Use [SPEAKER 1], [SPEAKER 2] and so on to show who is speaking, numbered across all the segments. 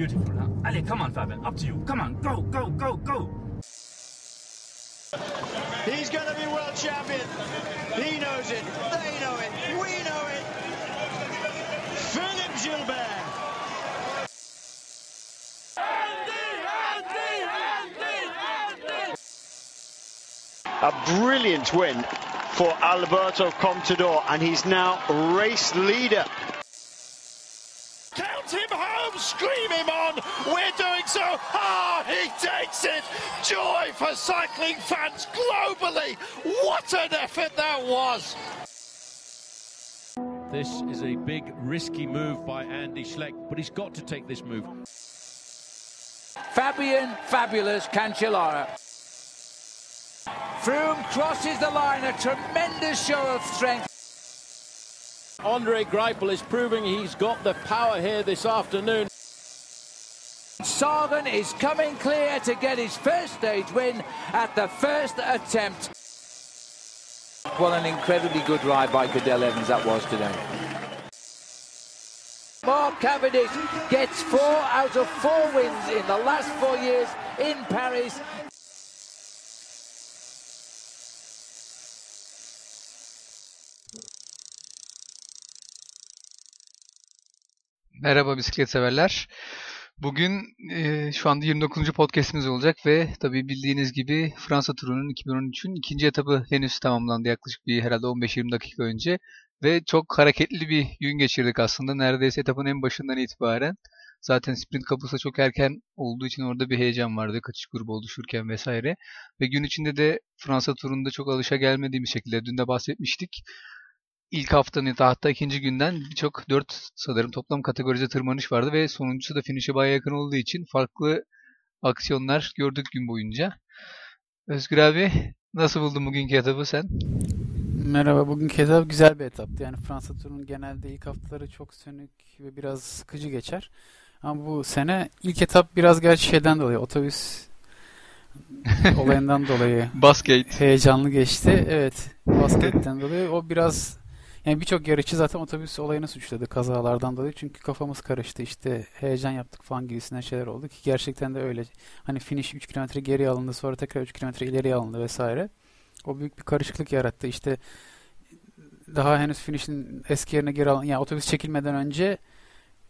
[SPEAKER 1] Beautiful, huh? Allez, come on, Fabian. Up to you. Come on, go, go, go, go.
[SPEAKER 2] He's going to be world champion. He knows it. They know it. We know it. Philippe Gilbert. Andy! A brilliant win for Alberto Contador, and he's now race leader.
[SPEAKER 3] We're doing so. Ah, he takes it. Joy for cycling fans globally. What an effort that was.
[SPEAKER 4] This is a big, risky move by Andy Schleck, but he's got to take this move.
[SPEAKER 5] Fabian Fabulous Cancellara. Froome crosses the line, a tremendous show of strength.
[SPEAKER 4] Andre Greipel is proving he's got the power here this afternoon.
[SPEAKER 5] Sagan is coming clear to get his first stage win at the first attempt. What an incredibly good ride by Cadell Evans that was today. Mark Cavendish gets four out of four wins in the last four years in Paris.
[SPEAKER 6] Merhaba bisiklet severler. Bugün e, şu anda 29. podcastimiz olacak ve tabii bildiğiniz gibi Fransa turunun 2013'ün ikinci etabı henüz tamamlandı yaklaşık bir herhalde 15-20 dakika önce ve çok hareketli bir gün geçirdik aslında. Neredeyse etapın en başından itibaren. Zaten sprint kapısı çok erken olduğu için orada bir heyecan vardı kaçış grubu oluşurken vesaire. Ve gün içinde de Fransa turunda çok alışa gelmediğimiz şekilde dün de bahsetmiştik ilk haftanın hatta ikinci günden birçok dört sanırım toplam kategoride tırmanış vardı ve sonuncusu da finish'e bayağı yakın olduğu için farklı aksiyonlar gördük gün boyunca. Özgür abi nasıl buldun bugünkü etabı sen?
[SPEAKER 7] Merhaba, bugünkü etap güzel bir etaptı. Yani Fransa turunun genelde ilk haftaları çok sönük ve biraz sıkıcı geçer. Ama bu sene ilk etap biraz gerçi şeyden dolayı, otobüs olayından dolayı
[SPEAKER 6] Basket.
[SPEAKER 7] heyecanlı geçti. Evet, basketten dolayı. O biraz yani birçok yarışçı zaten otobüs olayını suçladı kazalardan dolayı. Çünkü kafamız karıştı işte heyecan yaptık falan gibisinden şeyler oldu ki gerçekten de öyle. Hani finish 3 kilometre geri alındı sonra tekrar 3 kilometre ileriye alındı vesaire. O büyük bir karışıklık yarattı. İşte daha henüz finish'in eski yerine geri alın yani otobüs çekilmeden önce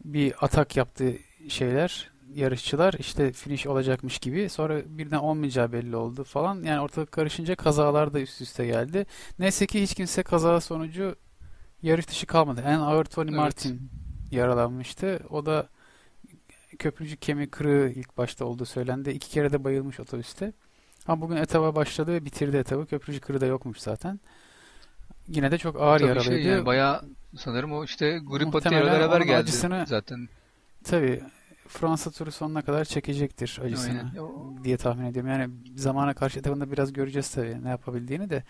[SPEAKER 7] bir atak yaptı şeyler yarışçılar işte finish olacakmış gibi sonra birden olmayacağı belli oldu falan yani ortalık karışınca kazalar da üst üste geldi. Neyse ki hiç kimse kaza sonucu yarış dışı kalmadı. En ağır Tony
[SPEAKER 6] Evet.
[SPEAKER 7] Martin yaralanmıştı. O da köprücük kemiği kırığı ilk başta olduğu söylendi. İki kere de bayılmış otobüste. Ama bugün etaba başladı ve bitirdi etabı. Köprücük kırığı da yokmuş zaten. Yine de çok ağır
[SPEAKER 6] Tabii
[SPEAKER 7] yaralıydı.
[SPEAKER 6] şey yani bayağı sanırım o işte ile
[SPEAKER 7] Muhtemelen
[SPEAKER 6] beraber geldi
[SPEAKER 7] acısını-
[SPEAKER 6] zaten.
[SPEAKER 7] Tabii Fransa turu sonuna kadar çekecektir acısını
[SPEAKER 6] Aynen.
[SPEAKER 7] Diye tahmin ediyorum. Yani zamana karşı etabında biraz göreceğiz tabii ne yapabildiğini de.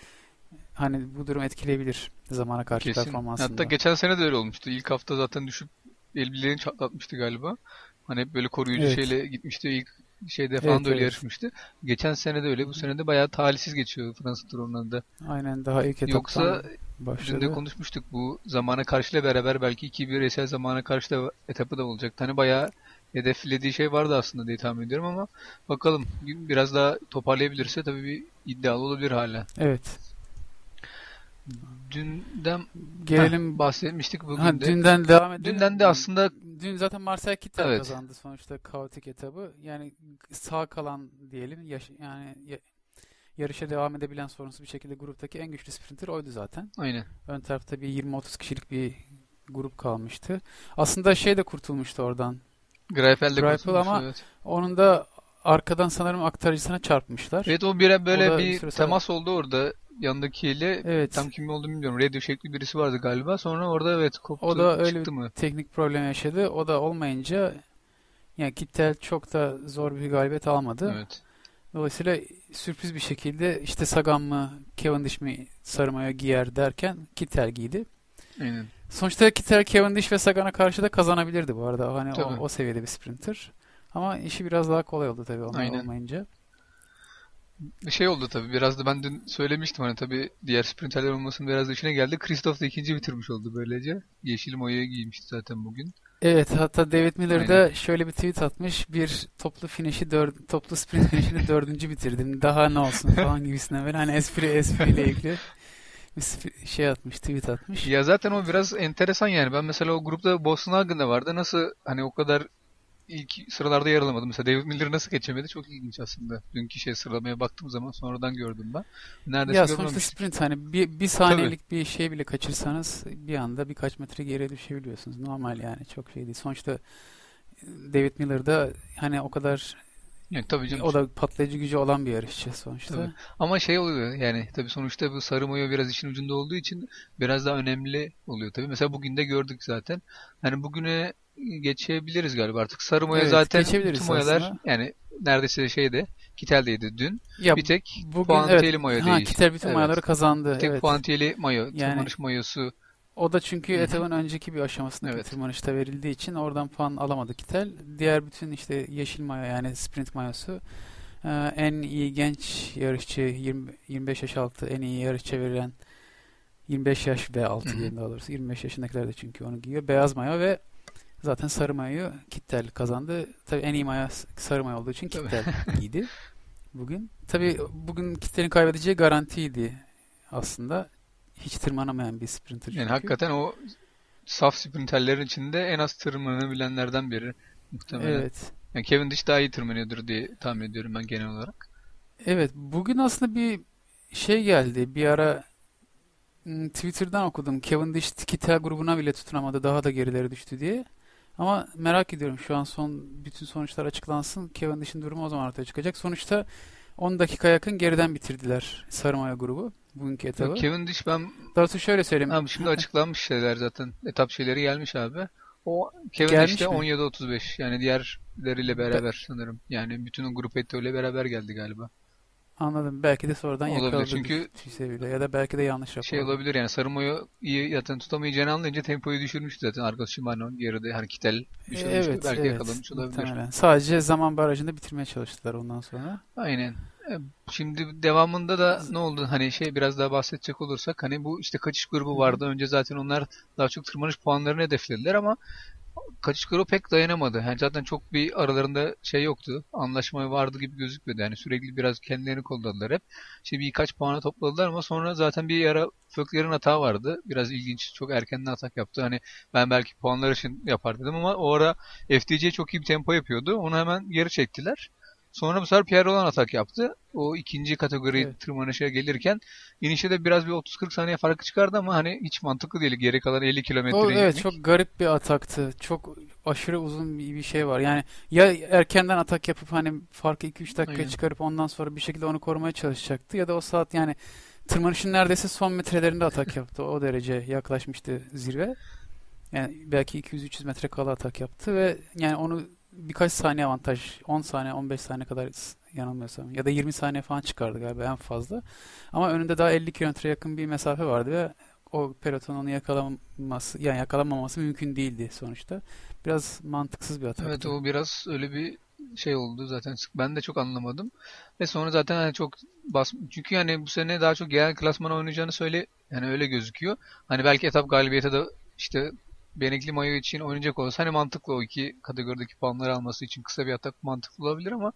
[SPEAKER 7] Hani bu durum etkileyebilir zamana karşı
[SPEAKER 6] Kesin.
[SPEAKER 7] performansını.
[SPEAKER 6] Hatta geçen sene de öyle olmuştu. İlk hafta zaten düşüp el bileğini çatlatmıştı galiba. Hani hep böyle koruyucu
[SPEAKER 7] Evet.
[SPEAKER 6] şeyle gitmişti. İlk şeyde falan
[SPEAKER 7] Evet,
[SPEAKER 6] da öyle
[SPEAKER 7] evet.
[SPEAKER 6] yarışmıştı. Geçen sene de öyle. Bu sene de bayağı talihsiz geçiyor Fransa turundan da.
[SPEAKER 7] Aynen daha ilk etaptan
[SPEAKER 6] Yoksa dün
[SPEAKER 7] başladı.
[SPEAKER 6] de konuşmuştuk bu zamana karşıyla beraber belki iki bireysel zamana karşı da etapı da olacaktı. Hani bayağı hedeflediği şey vardı aslında diye tahmin ediyorum ama bakalım biraz daha toparlayabilirse tabii bir iddialı olabilir hala.
[SPEAKER 7] Evet.
[SPEAKER 6] Dünden
[SPEAKER 7] Gelelim
[SPEAKER 6] Heh, bahsetmiştik bugün
[SPEAKER 7] ha,
[SPEAKER 6] de.
[SPEAKER 7] dünden devam edelim.
[SPEAKER 6] Dünden de aslında
[SPEAKER 7] Dün zaten Marcel Kittel
[SPEAKER 6] Evet.
[SPEAKER 7] kazandı sonuçta kaotik etabı. Yani sağ kalan diyelim yaş- yani ya- yarışa devam edebilen sorunsuz bir şekilde gruptaki en güçlü sprinter oydu zaten.
[SPEAKER 6] aynen.
[SPEAKER 7] Ön tarafta bir 20-30 kişilik bir grup kalmıştı. Aslında şey de kurtulmuştu oradan.
[SPEAKER 6] Greipel de
[SPEAKER 7] Greipel ama-
[SPEAKER 6] evet.
[SPEAKER 7] Onun da arkadan sanırım aktarıcısına çarpmışlar.
[SPEAKER 6] Evet o bir böyle
[SPEAKER 7] O
[SPEAKER 6] bir
[SPEAKER 7] süre sonra-
[SPEAKER 6] temas oldu orada yandakiyle.
[SPEAKER 7] Evet.
[SPEAKER 6] Tam kim olduğunu bilmiyorum. Radio şekli birisi vardı galiba. Sonra orada evet koptu.
[SPEAKER 7] O da öyle
[SPEAKER 6] çıktı mı?
[SPEAKER 7] teknik problem yaşadı. O da olmayınca yani Kittel çok da zor bir galibiyet almadı.
[SPEAKER 6] Evet.
[SPEAKER 7] Dolayısıyla sürpriz bir şekilde işte Sagan mı Cavendish mi sarı mayo giyer derken Kittel giydi.
[SPEAKER 6] Aynen.
[SPEAKER 7] Sonuçta Kittel, Cavendish ve Sagan'a karşı da kazanabilirdi bu arada. Hani o,
[SPEAKER 6] Tabii.
[SPEAKER 7] o seviyede bir sprinter. Ama işi biraz daha kolay oldu tabii onlar
[SPEAKER 6] Aynen.
[SPEAKER 7] olmayınca.
[SPEAKER 6] Bir şey oldu tabii. Biraz da ben dün söylemiştim hani tabii diğer sprinterler olmasının biraz da işine geldi. Christoph da ikinci bitirmiş oldu böylece. Yeşil mayoya giymişti zaten bugün.
[SPEAKER 7] Evet hatta David Miller de şöyle bir tweet atmış. Bir toplu finişi dör, toplu sprint finişini dördüncü bitirdim. Daha ne olsun falan gibisinden böyle hani espri espriyle ilgili bir şey atmış, tweet atmış.
[SPEAKER 6] Ya zaten o biraz enteresan yani. Ben mesela o grupta Boston Hagen de vardı. Nasıl hani o kadar ilk sıralarda yer alamadı. Mesela David Miller nasıl geçemedi? Çok ilginç aslında. Dünkü şey sıralamaya baktığım zaman sonradan gördüm ben. Neredeyse
[SPEAKER 7] Ya sonuçta sprint hani bir, bir saniyelik bir şey bile kaçırsanız bir anda birkaç metre geriye düşebiliyorsunuz. Normal yani çok şey değil. Sonuçta David Miller da hani o kadar
[SPEAKER 6] Yani tabii canım.
[SPEAKER 7] o da patlayıcı gücü olan bir yarışçı sonuçta.
[SPEAKER 6] Tabii. Ama şey oluyor yani tabii sonuçta bu sarı mayo biraz işin ucunda olduğu için biraz daha önemli oluyor tabii. Mesela bugün de gördük zaten. Hani bugüne geçebiliriz galiba artık. Sarı mayo
[SPEAKER 7] Evet,
[SPEAKER 6] zaten tüm
[SPEAKER 7] aslında.
[SPEAKER 6] yani neredeyse şeyde Kitel'deydi dün.
[SPEAKER 7] Ya
[SPEAKER 6] bir tek
[SPEAKER 7] bugün
[SPEAKER 6] puantiyeli
[SPEAKER 7] evet,
[SPEAKER 6] mayo
[SPEAKER 7] ha,
[SPEAKER 6] değişti.
[SPEAKER 7] Kittel bütün
[SPEAKER 6] Evet.
[SPEAKER 7] mayoları kazandı.
[SPEAKER 6] Bir tek
[SPEAKER 7] evet.
[SPEAKER 6] puantiyeli mayo,
[SPEAKER 7] Yani-
[SPEAKER 6] tırmanış mayosu.
[SPEAKER 7] O da çünkü etapın önceki bir aşamasındaki
[SPEAKER 6] Evet.
[SPEAKER 7] tırmanışta verildiği için oradan puan alamadı Kittel. Diğer bütün işte yeşil mayo yani sprint mayosu e, en iyi genç yarışçı 20, 25 yaş altı en iyi yarışçı verilen 25 yaş ve altı daha doğrusu. 25 yaşındakiler de çünkü onu giyiyor. Beyaz mayo ve zaten sarı mayoyu Kittel kazandı. Tabii en iyi mayo sarı mayo olduğu için. Kittel giydi bugün. Tabii bugün Kittel'in kaybedeceği garantiydi aslında. Hiç tırmanamayan bir sprinter
[SPEAKER 6] Yani
[SPEAKER 7] çünkü.
[SPEAKER 6] hakikaten o saf sprinterlerin içinde en az tırmanabilenlerden biri muhtemelen.
[SPEAKER 7] Evet.
[SPEAKER 6] Yani Cavendish daha iyi tırmanıyordur diye tahmin ediyorum ben genel olarak.
[SPEAKER 7] Evet, bugün aslında bir şey geldi. Bir ara Twitter'dan okudum. Cavendish Kittel grubuna bile tutunamadı. Daha da gerilere düştü diye. Ama merak ediyorum şu an son bütün sonuçlar açıklansın. Cavendish'in durumu o zaman ortaya çıkacak. Sonuçta 10 dakika yakın geriden bitirdiler Sarı Mayo grubu bugünkü etabı.
[SPEAKER 6] Yok, Cavendish ben
[SPEAKER 7] Daha şöyle söyleyeyim.
[SPEAKER 6] Abi şimdi açıklanmış şeyler zaten. Etap şeyleri gelmiş abi. O de
[SPEAKER 7] mi?
[SPEAKER 6] 17-35. Yani diğerleriyle beraber sanırım. Yani bütün o grup ile beraber geldi galiba.
[SPEAKER 7] Anladım. Belki de sonradan
[SPEAKER 6] Olabilir,
[SPEAKER 7] yakaladı
[SPEAKER 6] çünkü
[SPEAKER 7] bile ya da belki de yanlış
[SPEAKER 6] Şey
[SPEAKER 7] raporladı.
[SPEAKER 6] olabilir yani Sarımo'yu iyi zaten tutamayacağını anlayınca tempoyu düşürmüştü zaten. Arkası Shimano geride hani Kittel düşürmüştü.
[SPEAKER 7] Evet,
[SPEAKER 6] Belki
[SPEAKER 7] evet.
[SPEAKER 6] yakalamış olabilir.
[SPEAKER 7] Muhtemelen. Sadece zaman barajında bitirmeye çalıştılar ondan sonra.
[SPEAKER 6] Aynen. E, Şimdi devamında da ne oldu? Hani şey biraz daha bahsedecek olursak hani bu işte kaçış grubu vardı. Önce zaten onlar daha çok tırmanış puanlarını hedeflediler ama kaçış grubu pek dayanamadı. Yani zaten çok bir aralarında şey yoktu. Anlaşma vardı gibi gözükmedi. Yani sürekli biraz kendilerini kolladılar hep. İşte birkaç puanı topladılar ama sonra zaten bir ara Fökler'in hata vardı. Biraz ilginç. Çok erkenden atak yaptı. Hani ben belki puanlar için yapar dedim ama o ara FTC çok iyi bir tempo yapıyordu. Onu hemen geri çektiler. Sonra bu sefer Pierre olan atak yaptı. O ikinci kategori
[SPEAKER 7] Evet.
[SPEAKER 6] tırmanışa gelirken inişte de biraz bir 30-40 saniye farkı çıkardı ama hani hiç mantıklı değil. Geri kalan 50
[SPEAKER 7] O,
[SPEAKER 6] kilometre
[SPEAKER 7] evet
[SPEAKER 6] inmek.
[SPEAKER 7] çok garip bir ataktı. Çok aşırı uzun bir, bir şey var. Yani ya erkenden atak yapıp hani farkı 2-3 dakika
[SPEAKER 6] Aynen.
[SPEAKER 7] çıkarıp ondan sonra bir şekilde onu korumaya çalışacaktı ya da o saat yani tırmanışın neredeyse son metrelerinde atak yaptı. O derece yaklaşmıştı zirve. Yani belki 200-300 metre kala atak yaptı ve yani onu birkaç saniye avantaj 10 saniye 15 saniye kadar yanılmıyorsam ya da 20 saniye falan çıkardı galiba en fazla. Ama önünde daha 50 kilometre yakın bir mesafe vardı ve o peloton onu yakalaması yani yakalanmaması mümkün değildi sonuçta. Biraz mantıksız bir ataktı.
[SPEAKER 6] Evet o biraz öyle bir şey oldu zaten. Ben de çok anlamadım. Ve sonra zaten hani çok bas çünkü yani bu sene daha çok genel klasmana oynayacağını söyle yani öyle gözüküyor. Hani belki etap galibiyete de işte Benekli Mayo için oynayacak olsa hani mantıklı o iki kategorideki puanları alması için kısa bir atak mantıklı olabilir ama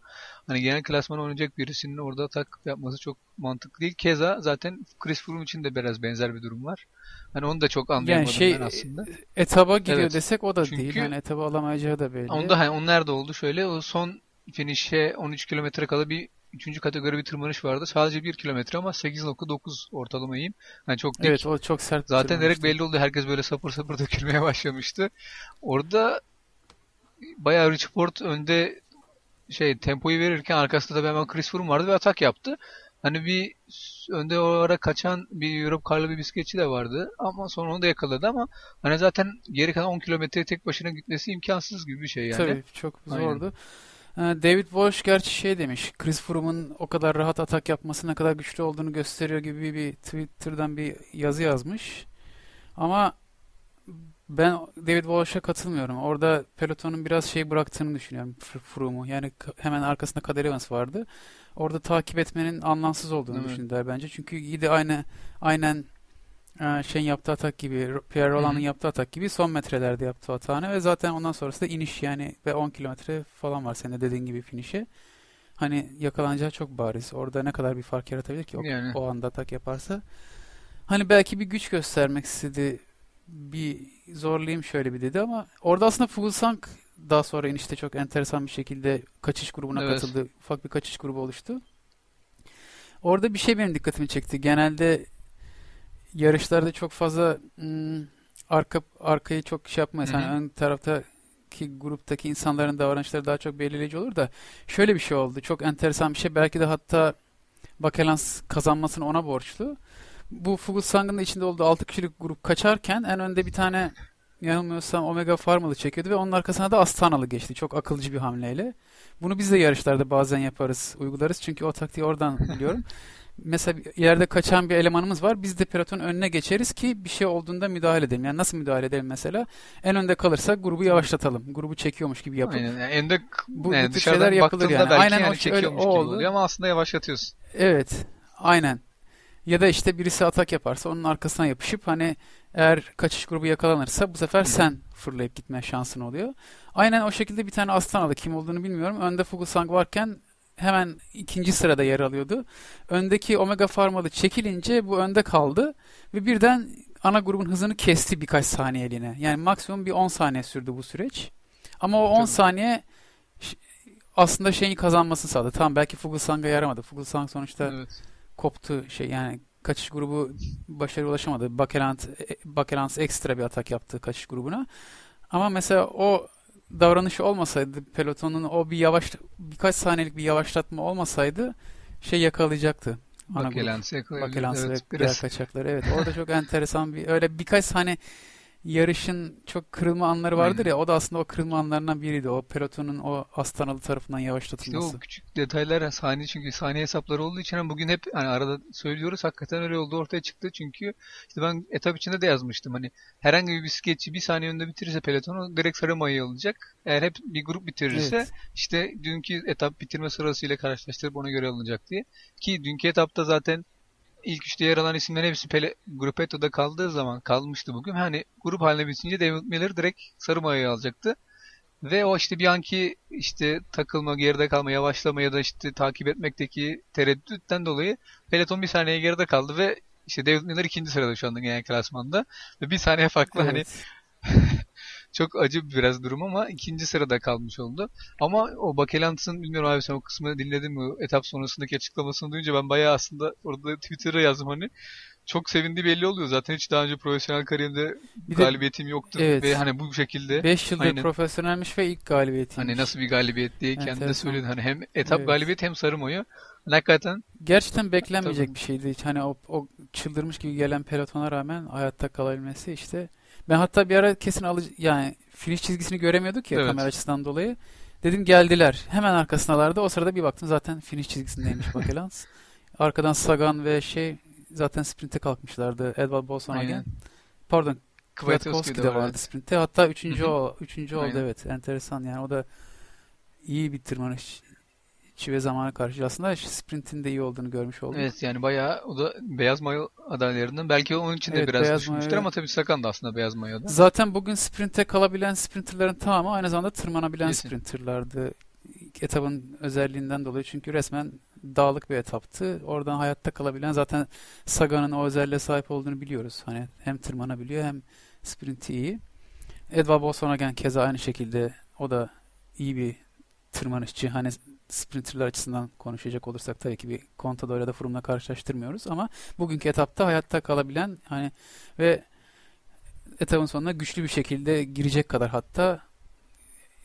[SPEAKER 6] hani genel klasmana oynayacak birisinin orada atak yapması çok mantıklı değil. Keza zaten Chris Froome için de biraz benzer bir durum var. Hani onu da çok anlayamadım
[SPEAKER 7] şey,
[SPEAKER 6] ben aslında.
[SPEAKER 7] Etaba gidiyor
[SPEAKER 6] Evet.
[SPEAKER 7] desek o da
[SPEAKER 6] Çünkü-
[SPEAKER 7] değil. Yani etaba alamayacağı da belli.
[SPEAKER 6] Onda hani onun nerede oldu? Şöyle o son finish'e 13 kilometre kala bir üçüncü kategori bir tırmanış vardı. Sadece 1 kilometre ama 8.9 ortalamayım. Yani çok dik.
[SPEAKER 7] Evet o çok sert
[SPEAKER 6] Zaten direkt belli oldu. Herkes böyle sapır sapır dökülmeye başlamıştı. Orada bayağı Rich Porte önde şey tempoyu verirken arkasında da hemen Chris Froome vardı ve atak yaptı. Hani bir önde o ara kaçan bir Europe Carlo bir bisikletçi de vardı ama sonra onu da yakaladı ama hani zaten geri kalan 10 kilometre tek başına gitmesi imkansız gibi bir şey yani.
[SPEAKER 7] Tabii çok
[SPEAKER 6] Aynen.
[SPEAKER 7] zordu. Ee, David Walsh gerçi şey demiş. Chris Froome'un o kadar rahat atak yapması ne kadar güçlü olduğunu gösteriyor gibi bir Twitter'dan bir yazı yazmış. Ama ben David Walsh'a katılmıyorum. Orada pelotonun biraz şey bıraktığını düşünüyorum Fr- Froome'u. Yani hemen arkasında Kader Evans vardı. Orada takip etmenin anlamsız olduğunu
[SPEAKER 6] mi?
[SPEAKER 7] düşündüler bence. Çünkü iyi de aynı aynen e, şeyin yaptığı atak gibi, Pierre Roland'ın yaptığı atak gibi son metrelerde yaptığı atağını ve zaten ondan sonrası da iniş yani ve 10 kilometre falan var senin de dediğin gibi finişe. Hani yakalanacağı çok bariz. Orada ne kadar bir fark yaratabilir ki o,
[SPEAKER 6] Yani.
[SPEAKER 7] o anda atak yaparsa. Hani belki bir güç göstermek istedi. Bir zorlayayım şöyle bir dedi ama orada aslında Fuglsang daha sonra inişte çok enteresan bir şekilde kaçış grubuna
[SPEAKER 6] Evet.
[SPEAKER 7] katıldı. Ufak bir kaçış grubu oluştu. Orada bir şey benim dikkatimi çekti. Genelde yarışlarda çok fazla hmm, arka arkayı çok şey yapmayız.
[SPEAKER 6] Hı hı.
[SPEAKER 7] Hani ön taraftaki gruptaki insanların davranışları daha çok belirleyici olur da şöyle bir şey oldu. Çok enteresan bir şey. Belki de hatta Bakelans kazanmasını ona borçlu. Bu Fuglsang'ın da içinde olduğu 6 kişilik grup kaçarken en önde bir tane yanılmıyorsam Omega Pharmalı çekiyordu ve onun arkasına da Astanalı geçti. Çok akılcı bir hamleyle. Bunu biz de yarışlarda bazen yaparız, uygularız. Çünkü o taktiği oradan biliyorum. Mesela bir yerde kaçan bir elemanımız var. Biz de pelotonun önüne geçeriz ki bir şey olduğunda müdahale edelim. Yani nasıl müdahale edelim mesela? En önde kalırsak grubu yavaşlatalım. Grubu çekiyormuş gibi yapıp.
[SPEAKER 6] Aynen. Yani ende
[SPEAKER 7] Bu-
[SPEAKER 6] yani dışarıdan
[SPEAKER 7] şeyler yapılır yani.
[SPEAKER 6] belki
[SPEAKER 7] Aynen
[SPEAKER 6] yani
[SPEAKER 7] o şey-
[SPEAKER 6] çekiyormuş
[SPEAKER 7] öyle- o
[SPEAKER 6] gibi oluyor ama aslında yavaşlatıyorsun.
[SPEAKER 7] Evet, aynen. Ya da işte birisi atak yaparsa onun arkasına yapışıp hani eğer kaçış grubu yakalanırsa bu sefer sen fırlayıp gitme şansın oluyor. Aynen o şekilde bir tane Astanalı kim olduğunu bilmiyorum. Önde Fuglsang varken hemen ikinci sırada yer alıyordu. Öndeki Omega Pharmalı çekilince bu önde kaldı ve birden ana grubun hızını kesti birkaç saniyeliğine. Yani maksimum bir 10 saniye sürdü bu süreç. Ama o 10
[SPEAKER 6] Tabii.
[SPEAKER 7] saniye aslında şeyi kazanmasını sağladı. Tamam belki Fuglsang'a yaramadı. Fuglsang sonuçta
[SPEAKER 6] Evet.
[SPEAKER 7] koptu şey yani kaçış grubu başarıya ulaşamadı. Bakeland Bakelans ekstra bir atak yaptı kaçış grubuna. Ama mesela o davranışı olmasaydı pelotonun o bir yavaş birkaç saniyelik bir yavaşlatma olmasaydı şey yakalayacaktı.
[SPEAKER 6] Bakelansı yakalayabilir.
[SPEAKER 7] Bakelans
[SPEAKER 6] Evet,
[SPEAKER 7] ve diğer kaçakları. Evet orada çok enteresan bir öyle birkaç hani yarışın çok kırılma anları vardır
[SPEAKER 6] Aynen.
[SPEAKER 7] ya o da aslında o kırılma anlarından biriydi. O pelotonun o Astanalı tarafından
[SPEAKER 6] İşte
[SPEAKER 7] yavaşlatılması.
[SPEAKER 6] o küçük detaylar saniye çünkü saniye hesapları olduğu için hani bugün hep hani arada söylüyoruz hakikaten öyle oldu ortaya çıktı çünkü işte ben etap içinde de yazmıştım hani herhangi bir bisikletçi bir saniye önde bitirirse pelotonu direkt sarı mayı alacak. Eğer hep bir grup bitirirse
[SPEAKER 7] Evet.
[SPEAKER 6] işte dünkü etap bitirme sırasıyla karşılaştırıp ona göre alınacak diye. Ki dünkü etapta zaten ilk üçte yer alan isimlerin hepsi Pele, Gruppetto'da kaldığı zaman kalmıştı bugün. Hani grup haline bitince David Miller direkt sarı mayayı alacaktı. Ve o işte bir anki işte takılma, geride kalma, yavaşlama ya da işte takip etmekteki tereddütten dolayı peloton bir saniye geride kaldı ve işte David Miller ikinci sırada şu anda genel klasmanda. Ve bir saniye farklı hani
[SPEAKER 7] Evet.
[SPEAKER 6] çok acı biraz durum ama ikinci sırada kalmış oldu. Ama o Bakelants'ın bilmiyorum abi sen o kısmı dinledin mi? Etap sonrasındaki açıklamasını duyunca ben bayağı aslında orada Twitter'a yazdım hani. Çok sevindiği belli oluyor. Zaten hiç daha önce profesyonel kariyerimde
[SPEAKER 7] Bir de
[SPEAKER 6] galibiyetim yoktu.
[SPEAKER 7] Evet.
[SPEAKER 6] Ve hani bu şekilde
[SPEAKER 7] 5 yıldır
[SPEAKER 6] Aynen.
[SPEAKER 7] profesyonelmiş ve ilk galibiyetiymiş.
[SPEAKER 6] hani nasıl bir galibiyet diye kendi de söyledi. Hani hem etap
[SPEAKER 7] Evet.
[SPEAKER 6] galibiyeti hem sarı. Hani Hakikaten
[SPEAKER 7] Gerçekten beklenmeyecek
[SPEAKER 6] Tabii.
[SPEAKER 7] bir şeydi. Hani o, o çıldırmış gibi gelen pelotona rağmen hayatta kalabilmesi işte. Ben hatta bir ara kesin alıcı yani finish çizgisini göremiyorduk ya
[SPEAKER 6] Evet.
[SPEAKER 7] kamera açısından dolayı. Dedim geldiler. Hemen arkasındalardı. O sırada bir baktım zaten finish çizgisindeymiş Bakelans. Arkadan Sagan ve şey zaten sprinte kalkmışlardı. Edvard Bolsonaro. Pardon
[SPEAKER 6] Kwiatkowski de
[SPEAKER 7] de
[SPEAKER 6] var.
[SPEAKER 7] vardı
[SPEAKER 6] evet.
[SPEAKER 7] sprinte. Hatta üçüncü o üçüncü oldu evet. Enteresan yani o da iyi bir tırmanış ve zamana karşı aslında sprintin de iyi olduğunu görmüş olduk.
[SPEAKER 6] Evet yani bayağı o da beyaz mayo adaylarından. Belki onun için de
[SPEAKER 7] Evet,
[SPEAKER 6] biraz düşmüştür
[SPEAKER 7] mayo-
[SPEAKER 6] ama tabii Sakan da aslında beyaz mayoda.
[SPEAKER 7] Zaten bugün sprinte kalabilen sprinterlerin tamamı aynı zamanda tırmanabilen
[SPEAKER 6] Kesin.
[SPEAKER 7] sprinterlardı. Etabın özelliğinden dolayı çünkü resmen dağlık bir etaptı. Oradan hayatta kalabilen zaten Sagan'ın o özelliğe sahip olduğunu biliyoruz. Hani hem tırmanabiliyor hem sprinti iyi. Edvard Boasson keza aynı şekilde o da iyi bir tırmanışçı. Hani sprinterler açısından konuşacak olursak tabii ki bir Contador ya da Froome'la karşılaştırmıyoruz ama bugünkü etapta hayatta kalabilen hani ve etapın sonuna güçlü bir şekilde girecek kadar hatta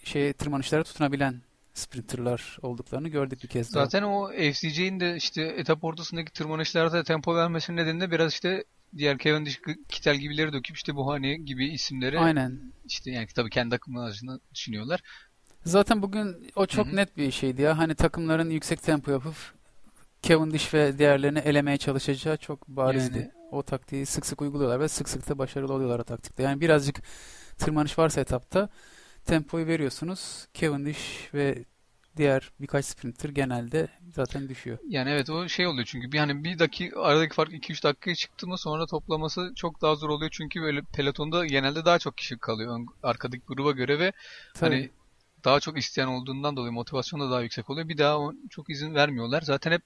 [SPEAKER 7] şey tırmanışlara tutunabilen sprinterlar olduklarını gördük bir kez daha.
[SPEAKER 6] Zaten o FCC'in de işte etap ortasındaki tırmanışlarda tempo vermesinin nedeni de biraz işte diğer Cavendish, Kittel gibileri döküp işte Buhani gibi isimleri
[SPEAKER 7] Aynen.
[SPEAKER 6] işte yani tabii kendi akımlarını düşünüyorlar.
[SPEAKER 7] Zaten bugün o çok
[SPEAKER 6] Hı hı.
[SPEAKER 7] net bir şeydi ya. Hani takımların yüksek tempo yapıp Cavendish ve diğerlerini elemeye çalışacağı çok barizdi.
[SPEAKER 6] Yani.
[SPEAKER 7] O taktiği sık sık uyguluyorlar ve sık sık da başarılı oluyorlar o taktikte. Yani birazcık tırmanış varsa etapta tempoyu veriyorsunuz. Cavendish ve diğer birkaç sprinter genelde zaten düşüyor.
[SPEAKER 6] Yani evet o şey oluyor çünkü bir hani bir dakika aradaki fark 2-3 dakikaya çıktı mı sonra toplaması çok daha zor oluyor çünkü böyle pelotonda genelde daha çok kişi kalıyor arkadaki gruba göre ve
[SPEAKER 7] Tabii.
[SPEAKER 6] hani daha çok isteyen olduğundan dolayı motivasyon da daha yüksek oluyor. Bir daha çok izin vermiyorlar. Zaten hep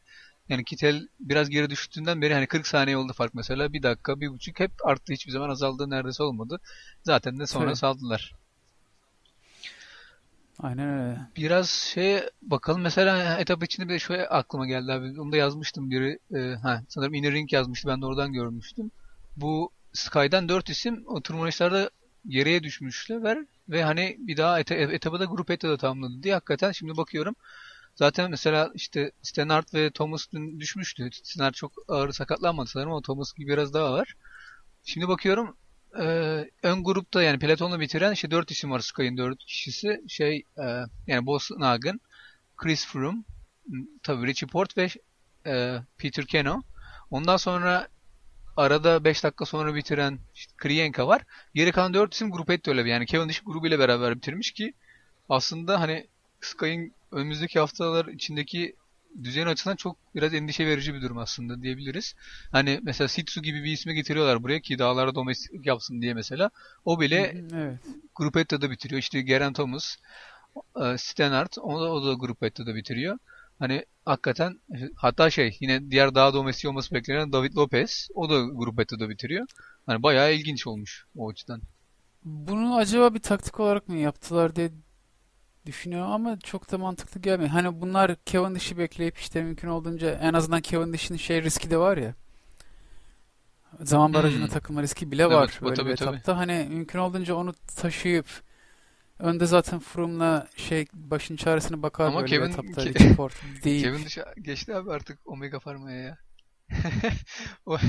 [SPEAKER 6] yani Kittel biraz geri düştüğünden beri hani 40 saniye oldu fark mesela. Bir dakika, bir buçuk hep arttı. Hiçbir zaman azaldığı neredeyse olmadı. Zaten de sonra
[SPEAKER 7] Tabii.
[SPEAKER 6] saldılar.
[SPEAKER 7] Aynen öyle.
[SPEAKER 6] Biraz şey bakalım mesela etap içinde bir de şöyle aklıma geldi abi. Onu da yazmıştım biri. E, ha, sanırım Inner Ring yazmıştı. Ben de oradan görmüştüm. Bu Sky'dan 4 isim o tırmanışlarda geriye düşmüşler ve hani bir daha eta, etabı da grup etada tamamladı diye hakikaten şimdi bakıyorum. Zaten mesela işte Stannard ve Thomas dün düşmüştü. Stannard çok ağır sakatlanmadı sanırım ama Thomas gibi biraz daha var. Şimdi bakıyorum e, ön grupta yani pelotonla bitiren işte 4 isim var Sky'ın 4 kişisi. Şey e, yani Boston Hagen, Chris Froome, tabii Richie Port ve e, Peter Keno. Ondan sonra arada 5 dakika sonra bitiren işte Kriyenka var. Geri kalan 4 isim grup etti öyle bir. Yani Cavendish grubuyla beraber bitirmiş ki aslında hani Sky'ın önümüzdeki haftalar içindeki düzen açısından çok biraz endişe verici bir durum aslında diyebiliriz. Hani mesela Sitsu gibi bir ismi getiriyorlar buraya ki dağlara domestik yapsın diye mesela. O bile
[SPEAKER 7] Evet.
[SPEAKER 6] Grup Etta'da bitiriyor. İşte Geraint Thomas, e, Stannard o da, o da Grup Etta'da bitiriyor. Hani hakikaten hatta şey yine diğer daha domestik olması beklenen David Lopez o da Grup Etta'da bitiriyor. Hani bayağı ilginç olmuş o açıdan.
[SPEAKER 7] Bunu acaba bir taktik olarak mı yaptılar diye düşünüyorum ama çok da mantıklı gelmiyor. Hani bunlar Cavendish'i bekleyip işte mümkün olduğunca en azından Cavendish'in şey riski de var ya. Zaman barajına
[SPEAKER 6] Hmm.
[SPEAKER 7] takılma riski bile var
[SPEAKER 6] Evet,
[SPEAKER 7] böyle
[SPEAKER 6] tabii,
[SPEAKER 7] bir
[SPEAKER 6] tabii.
[SPEAKER 7] etapta. Hani mümkün olduğunca onu taşıyıp önde zaten Froome'la şey başın çaresine bakar
[SPEAKER 6] Ama
[SPEAKER 7] böyle
[SPEAKER 6] Kevin-
[SPEAKER 7] etapta.
[SPEAKER 6] Ke-
[SPEAKER 7] Port değil.
[SPEAKER 6] Kevin dışı geçti abi artık Omega Pharma'ya ya. O-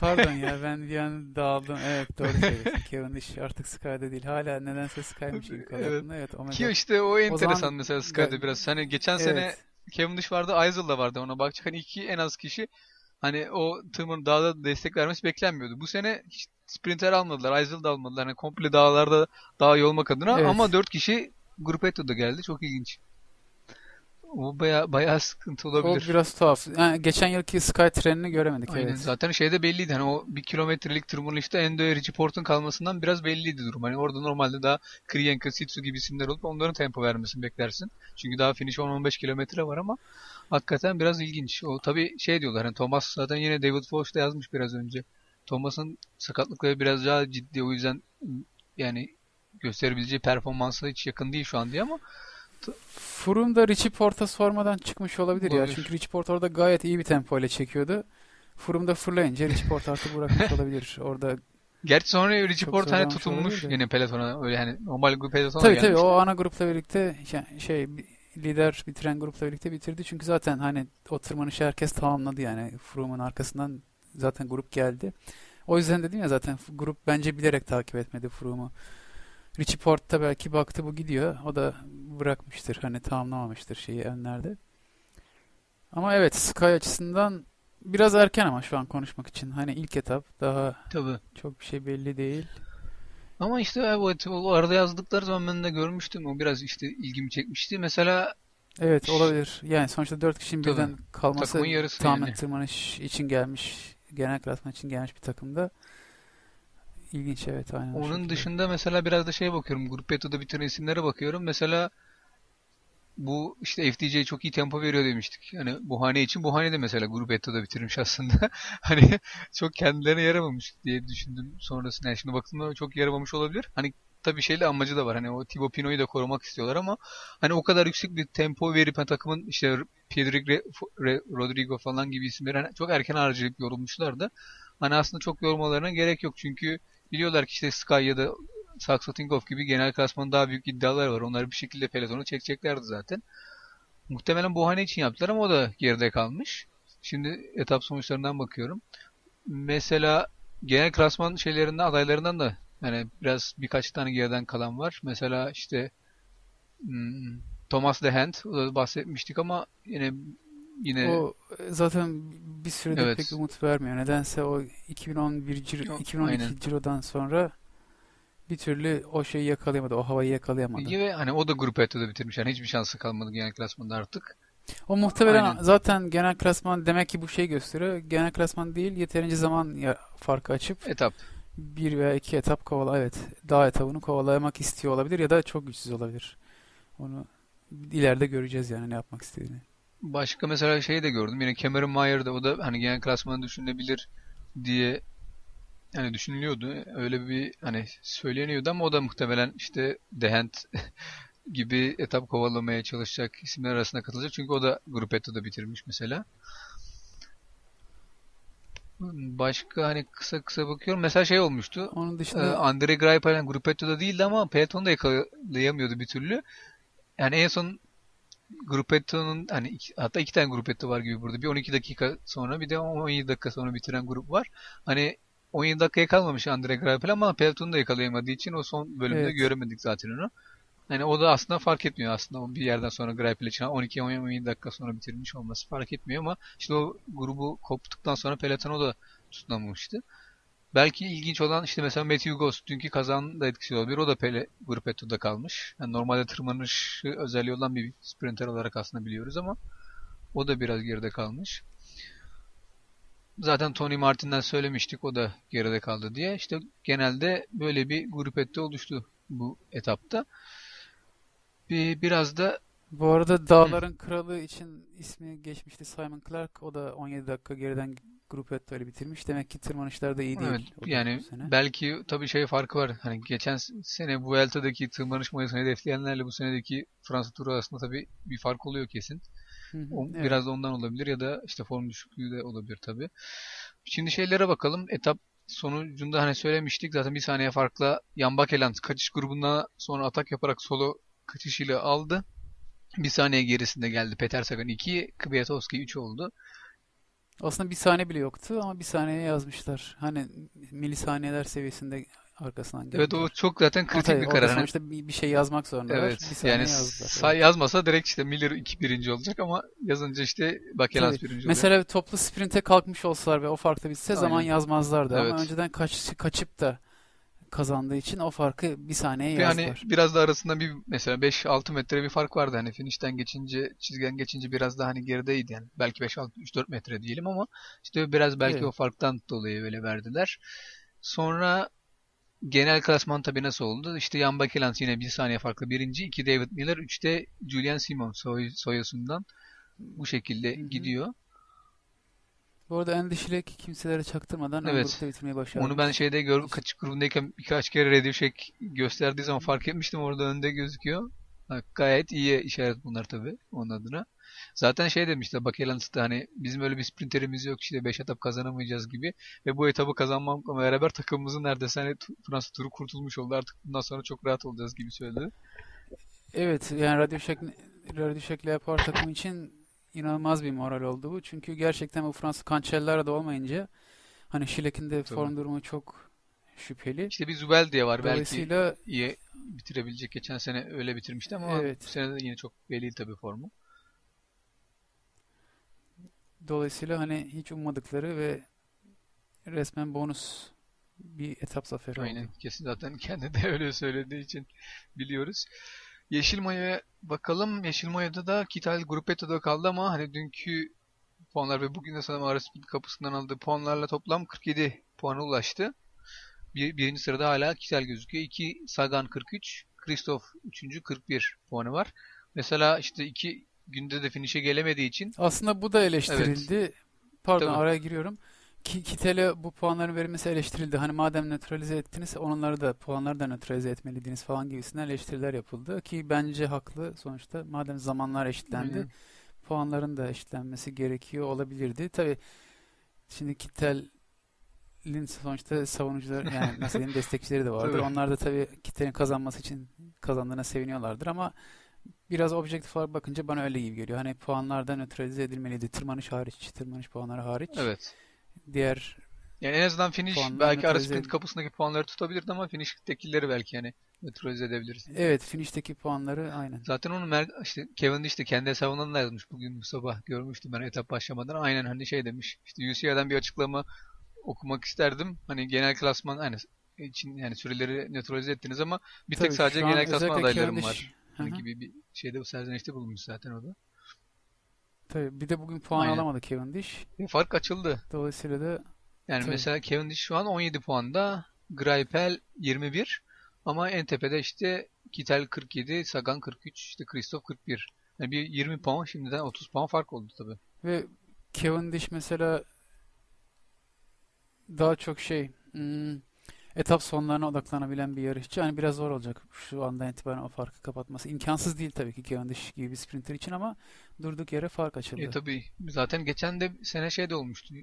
[SPEAKER 7] Pardon ya ben bir an dağıldım. Evet doğru söylüyorsun. Cavendish artık Sky'da değil. Hala nedense Sky'mış kalıyor
[SPEAKER 6] Evet.
[SPEAKER 7] Evet Omega.
[SPEAKER 6] Ki işte o enteresan
[SPEAKER 7] zaman-
[SPEAKER 6] mesela Sky'da biraz. Hani geçen sene
[SPEAKER 7] Evet.
[SPEAKER 6] Cavendish vardı, Eisel da vardı ona bakacak. Hani iki en az kişi hani o tırmanın dağda destek vermesi beklenmiyordu. Bu sene hiç sprinter almadılar, Eisel da almadılar. Hani komple dağlarda daha iyi olmak adına
[SPEAKER 7] Evet.
[SPEAKER 6] ama dört kişi Gruppetto'da geldi. Çok ilginç. O baya baya sıkıntı
[SPEAKER 7] O
[SPEAKER 6] olabilir.
[SPEAKER 7] biraz tuhaf. Yani geçen yılki Sky trenini göremedik.
[SPEAKER 6] Aynen.
[SPEAKER 7] Evet.
[SPEAKER 6] Zaten şeyde belliydi. Hani o bir kilometrelik tırmanışta Endo'ya Richie Port'un kalmasından biraz belliydi durum. Hani orada normalde daha Kriyenka, Sitsu gibi isimler olup onların tempo vermesini beklersin. Çünkü daha finish 10-15 kilometre var ama hakikaten biraz ilginç. O tabii şey diyorlar hani Thomas zaten yine David Foch da yazmış biraz önce. Thomas'ın sakatlıkları biraz daha ciddi o yüzden yani gösterebileceği performansa hiç yakın değil şu an diye ama
[SPEAKER 7] Froome da Richie Port'a sormadan çıkmış olabilir ya.
[SPEAKER 6] Olabilir.
[SPEAKER 7] Çünkü Richie Port orada gayet iyi bir tempo ile çekiyordu. Froome da fırlayınca Richie Port artık bırakmış olabilir. Orada
[SPEAKER 6] gerçi sonra Richie Port hani
[SPEAKER 7] de.
[SPEAKER 6] yine pelotona öyle hani normal bir pelotona
[SPEAKER 7] tabii tabii
[SPEAKER 6] gelmişti.
[SPEAKER 7] o ana grupla birlikte şey- şey lider bitiren grupla birlikte bitirdi. Çünkü zaten hani o tırmanışı herkes tamamladı yani. Froome'un arkasından zaten grup geldi. O yüzden dedim ya zaten grup bence bilerek takip etmedi Froome'u. Richie Port da belki baktı bu gidiyor. O da bırakmıştır. Hani tamamlamamıştır şeyi önlerde. Ama evet Sky açısından biraz erken ama şu an konuşmak için. Hani ilk etap daha
[SPEAKER 6] Tabii.
[SPEAKER 7] çok bir şey belli değil.
[SPEAKER 6] Ama işte evet, o arada yazdıkları zaman ben de görmüştüm. O biraz işte ilgimi çekmişti. Mesela
[SPEAKER 7] Evet olabilir. Yani sonuçta dört kişinin
[SPEAKER 6] Tabii.
[SPEAKER 7] birden kalması tamamen
[SPEAKER 6] yani.
[SPEAKER 7] tırmanış için gelmiş, genel klasman için gelmiş bir takımda. İlginç evet aynen
[SPEAKER 6] Onun
[SPEAKER 7] şekilde.
[SPEAKER 6] dışında mesela biraz da şeye bakıyorum. Gruppetto'da bitiren isimlere bakıyorum. Mesela bu işte FDJ çok iyi tempo veriyor demiştik. Hani Buhane için Buhane de mesela Gruppetto'da bitirmiş aslında. Hani çok kendilerine yaramamış diye düşündüm sonrasında. Yani şimdi baktığımda çok yaramamış olabilir. Hani tabii şeyle amacı da var. Hani o Thibaut Pinot'u da korumak istiyorlar ama hani o kadar yüksek bir tempo verip hani takımın işte Pedrick Re- Re- Rodrigo falan gibi isimleri hani çok erken harcayıp yorulmuşlardı. Hani aslında çok yormalarına gerek yok. Çünkü biliyorlar ki işte Sky ya da Saxo gibi genel klasmanın daha büyük iddialar var. Onları bir şekilde pelotonu çekeceklerdi zaten. Muhtemelen Bohane için yaptılar ama o da geride kalmış. Şimdi etap sonuçlarından bakıyorum. Mesela genel klasman şeylerinden adaylarından da yani biraz birkaç tane geriden kalan var. Mesela işte hmm, Thomas de Hand o da bahsetmiştik ama yine yine
[SPEAKER 7] O e, zaten bir süredir
[SPEAKER 6] Evet.
[SPEAKER 7] pek umut vermiyor. Nedense o 2011 Ciro,
[SPEAKER 6] Yok,
[SPEAKER 7] 2012
[SPEAKER 6] aynen.
[SPEAKER 7] Ciro'dan sonra bir türlü o şeyi yakalayamadı, o havayı yakalayamadı.
[SPEAKER 6] Ve hani o da grup Eto'da bitirmiş. Yani hiçbir şansı kalmadı genel klasmanda artık.
[SPEAKER 7] O muhtemelen
[SPEAKER 6] Aynen.
[SPEAKER 7] zaten genel klasman demek ki bu şey gösteriyor. Genel klasman değil, yeterince zaman farkı açıp
[SPEAKER 6] Etap.
[SPEAKER 7] Bir veya iki etap kovala evet dağ etabını kovalamak istiyor olabilir ya da çok güçsüz olabilir. Onu ileride göreceğiz yani ne yapmak istediğini.
[SPEAKER 6] Başka mesela şey de gördüm. Yine Cameron Mayer'da o da hani genel klasmanı düşünülebilir diye hani düşünülüyordu. Öyle bir hani söyleniyordu ama o da muhtemelen işte Dehent gibi etap kovalamaya çalışacak isimler arasında katılacak. Çünkü o da Grup Eto'da bitirmiş mesela. Başka hani kısa kısa bakıyorum. Mesela şey olmuştu.
[SPEAKER 7] Onun
[SPEAKER 6] Ee,
[SPEAKER 7] dışında
[SPEAKER 6] Andre Greipel Grup Eto'da değildi ama Peloton'u da yakalayamıyordu bir türlü. Yani en son Gruppetto'nun hani iki, hatta iki tane Gruppetto var gibi burada. Bir 12 dakika sonra bir de 17 dakika sonra bitiren grup var. Hani 17 dakikaya kalmamış Andre Greipel ama Peloton'u da yakalayamadığı için o son bölümde
[SPEAKER 7] Evet.
[SPEAKER 6] göremedik zaten onu. Yani o da aslında fark etmiyor aslında. Bir yerden sonra Greipel için 12-17 dakika sonra bitirmiş olması fark etmiyor ama işte o grubu koptuktan sonra Peloton o da tutunamamıştı. Belki ilginç olan işte mesela Matthew Goss dünkü kazanın da etkisi olabilir. O da Pele Gruppetto'da kalmış. Yani normalde tırmanış özelliği olan bir sprinter olarak aslında biliyoruz ama o da biraz geride kalmış. Zaten Tony Martin'den söylemiştik o da geride kaldı diye. İşte genelde böyle bir Gruppetto oluştu bu etapta. Bir, biraz da
[SPEAKER 7] bu arada Dağların Kralı için ismi geçmişti Simon Clark. O da 17 dakika geriden Gruppetto ile bitirmiş. Demek ki tırmanışlarda iyi değil.
[SPEAKER 6] Evet
[SPEAKER 7] da
[SPEAKER 6] yani
[SPEAKER 7] bu
[SPEAKER 6] belki tabii şey farkı var. Hani geçen sene Vuelta'daki tırmanış mayısını hedefleyenlerle bu senedeki Fransa turu arasında tabii bir fark oluyor kesin.
[SPEAKER 7] Hı hı,
[SPEAKER 6] O
[SPEAKER 7] evet.
[SPEAKER 6] biraz da ondan olabilir ya da işte form düşüklüğü de olabilir tabii. Şimdi şeylere bakalım. Etap sonucunda hani söylemiştik zaten bir saniye farkla Jan Bakeland kaçış grubundan sonra atak yaparak solo kaçışıyla aldı. Bir saniye gerisinde geldi Peter Sagan 2, Kwiatkowski 3 oldu.
[SPEAKER 7] Aslında bir saniye bile yoktu ama bir saniye yazmışlar. Hani milisaniyeler seviyesinde arkasından
[SPEAKER 6] Evet
[SPEAKER 7] geldiler.
[SPEAKER 6] o çok zaten
[SPEAKER 7] Ama
[SPEAKER 6] kritik
[SPEAKER 7] tabii
[SPEAKER 6] bir karar.
[SPEAKER 7] Sonuçta bir, bir şey yazmak zorundalar.
[SPEAKER 6] Evet.
[SPEAKER 7] Bir
[SPEAKER 6] Yani
[SPEAKER 7] yazdılar.
[SPEAKER 6] yazmasa direkt işte Miller 2 birinci olacak ama yazınca işte Bakelands
[SPEAKER 7] Tabii.
[SPEAKER 6] birinci oluyor.
[SPEAKER 7] Mesela toplu sprinte kalkmış olsalar ve o farkta bitse zaman
[SPEAKER 6] Aynen.
[SPEAKER 7] yazmazlardı ama
[SPEAKER 6] Evet.
[SPEAKER 7] önceden kaç, kaçıp da kazandığı için o farkı bir saniye yazdılar.
[SPEAKER 6] biraz da arasında bir mesela 5-6 metre bir fark vardı. Hani finishten geçince, çizgiden geçince biraz daha hani gerideydi yani. Belki 5-6 3-4 metre diyelim ama işte biraz belki
[SPEAKER 7] Evet.
[SPEAKER 6] o farktan dolayı böyle verdiler. Sonra genel klasman tabii nasıl oldu? İşte Jan Bakelands yine bir saniye farklı birinci. 2 David Miller, 3'te Julian Simon soy, soyasundan bu şekilde
[SPEAKER 7] Hı hı.
[SPEAKER 6] gidiyor.
[SPEAKER 7] Bu arada Endişilek kimselere çaktırmadan
[SPEAKER 6] Evet.
[SPEAKER 7] grupta bitirmeyi başardı.
[SPEAKER 6] Onu ben şeyde gördüm. Kaçış grubundayken birkaç kere Radio Shack gösterdiği zaman fark etmiştim. Orada önde gözüküyor. Gayet iyi işaret bunlar tabii onun adına. Zaten şey demişti Bakelands'ta hani bizim öyle bir sprinterimiz yok işte 5 etap kazanamayacağız gibi ve bu etabı kazanmamla beraber takımımızın neredeyse hani Fransa turu kurtulmuş oldu artık bundan sonra çok rahat olacağız gibi söyledi.
[SPEAKER 7] Evet yani Radyo Shack, Radyo Shack Leopard takım için inanılmaz bir moral oldu bu. Çünkü gerçekten bu Fransız Cancellara da olmayınca hani Schleck'in de form durumu çok şüpheli.
[SPEAKER 6] İşte bir Zubel diye var belki
[SPEAKER 7] Dolayısıyla
[SPEAKER 6] iyi bitirebilecek geçen sene öyle bitirmişti ama
[SPEAKER 7] Evet.
[SPEAKER 6] bu sene de yine çok belli tabii formu.
[SPEAKER 7] dolayısıyla hani hiç ummadıkları ve resmen bonus bir etap zaferi
[SPEAKER 6] Aynen.
[SPEAKER 7] oldu.
[SPEAKER 6] Kesin zaten kendi de öyle söylediği için biliyoruz. Yeşil Maya'ya bakalım. Yeşil Maya'da da Kital Gruppetto'da kaldı ama hani dünkü puanlar ve bugün de sanırım Araspil kapısından aldığı puanlarla toplam 47 puana ulaştı. Bir, birinci sırada hala Kital gözüküyor. 2 Sagan 43, Kristoff 3. 41 puanı var. Mesela işte iki günde de finish'e gelemediği için
[SPEAKER 7] Aslında bu da eleştirildi. Pardon
[SPEAKER 6] Tabii.
[SPEAKER 7] araya giriyorum. Ki Kittel'e bu puanların verilmesi eleştirildi. Hani madem nötralize ettiniz onları da puanları da nötralize etmeliydiniz falan gibisinden eleştiriler yapıldı. Ki bence haklı sonuçta. Madem zamanlar eşitlendi
[SPEAKER 6] Aynen.
[SPEAKER 7] puanların da eşitlenmesi gerekiyor olabilirdi. Tabii şimdi Kittel'in sonuçta savunucular yani nasıl diyeyim destekçileri de vardır.
[SPEAKER 6] Tabii.
[SPEAKER 7] Onlar da tabii Kittel'in kazanması için kazandığına seviniyorlardır ama biraz objektif olarak bakınca bana öyle gibi geliyor. Hani puanlar da nötralize edilmeliydi. Tırmanış hariç, tırmanış puanları hariç.
[SPEAKER 6] evet.
[SPEAKER 7] Diğer
[SPEAKER 6] Yani en azından finish belki ara sprint kapısındaki puanları tutabilirdi ama finish'tekileri belki hani nötralize edebiliriz.
[SPEAKER 7] evet finişteki puanları aynen.
[SPEAKER 6] Zaten onu Mer- işte Kevin işte kendi hesabından da yazmış bugün bu sabah görmüştüm ben etap başlamadan aynen hani şey demiş işte UCI'den bir açıklama okumak isterdim hani genel klasman hani için yani süreleri nötralize ettiniz ama bir
[SPEAKER 7] Tabii
[SPEAKER 6] tek sadece genel klasman adaylarım var.
[SPEAKER 7] Hı.
[SPEAKER 6] gibi bir şeyde bu serzenişte bulunmuş zaten o da.
[SPEAKER 7] Tabii bir de bugün puan
[SPEAKER 6] Aynen.
[SPEAKER 7] alamadı Cavendish.
[SPEAKER 6] Fark açıldı.
[SPEAKER 7] Dolayısıyla da
[SPEAKER 6] Yani
[SPEAKER 7] Tabii.
[SPEAKER 6] mesela Cavendish şu an 17 puanda, Greipel 21 ama en tepede işte Kittel 47, Sagan 43, işte Christoph 41. Yani bir 20 puan şimdiden 30 puan fark oldu tabii.
[SPEAKER 7] ve Cavendish mesela daha çok şey hmm, etap sonlarına odaklanabilen bir yarışçı. Yani biraz zor olacak şu andan itibaren o farkı kapatması. İmkansız değil tabii ki Cavendish gibi bir sprinter için ama durduk yere fark açıldı.
[SPEAKER 6] E tabii zaten geçen de sene şey de olmuştu.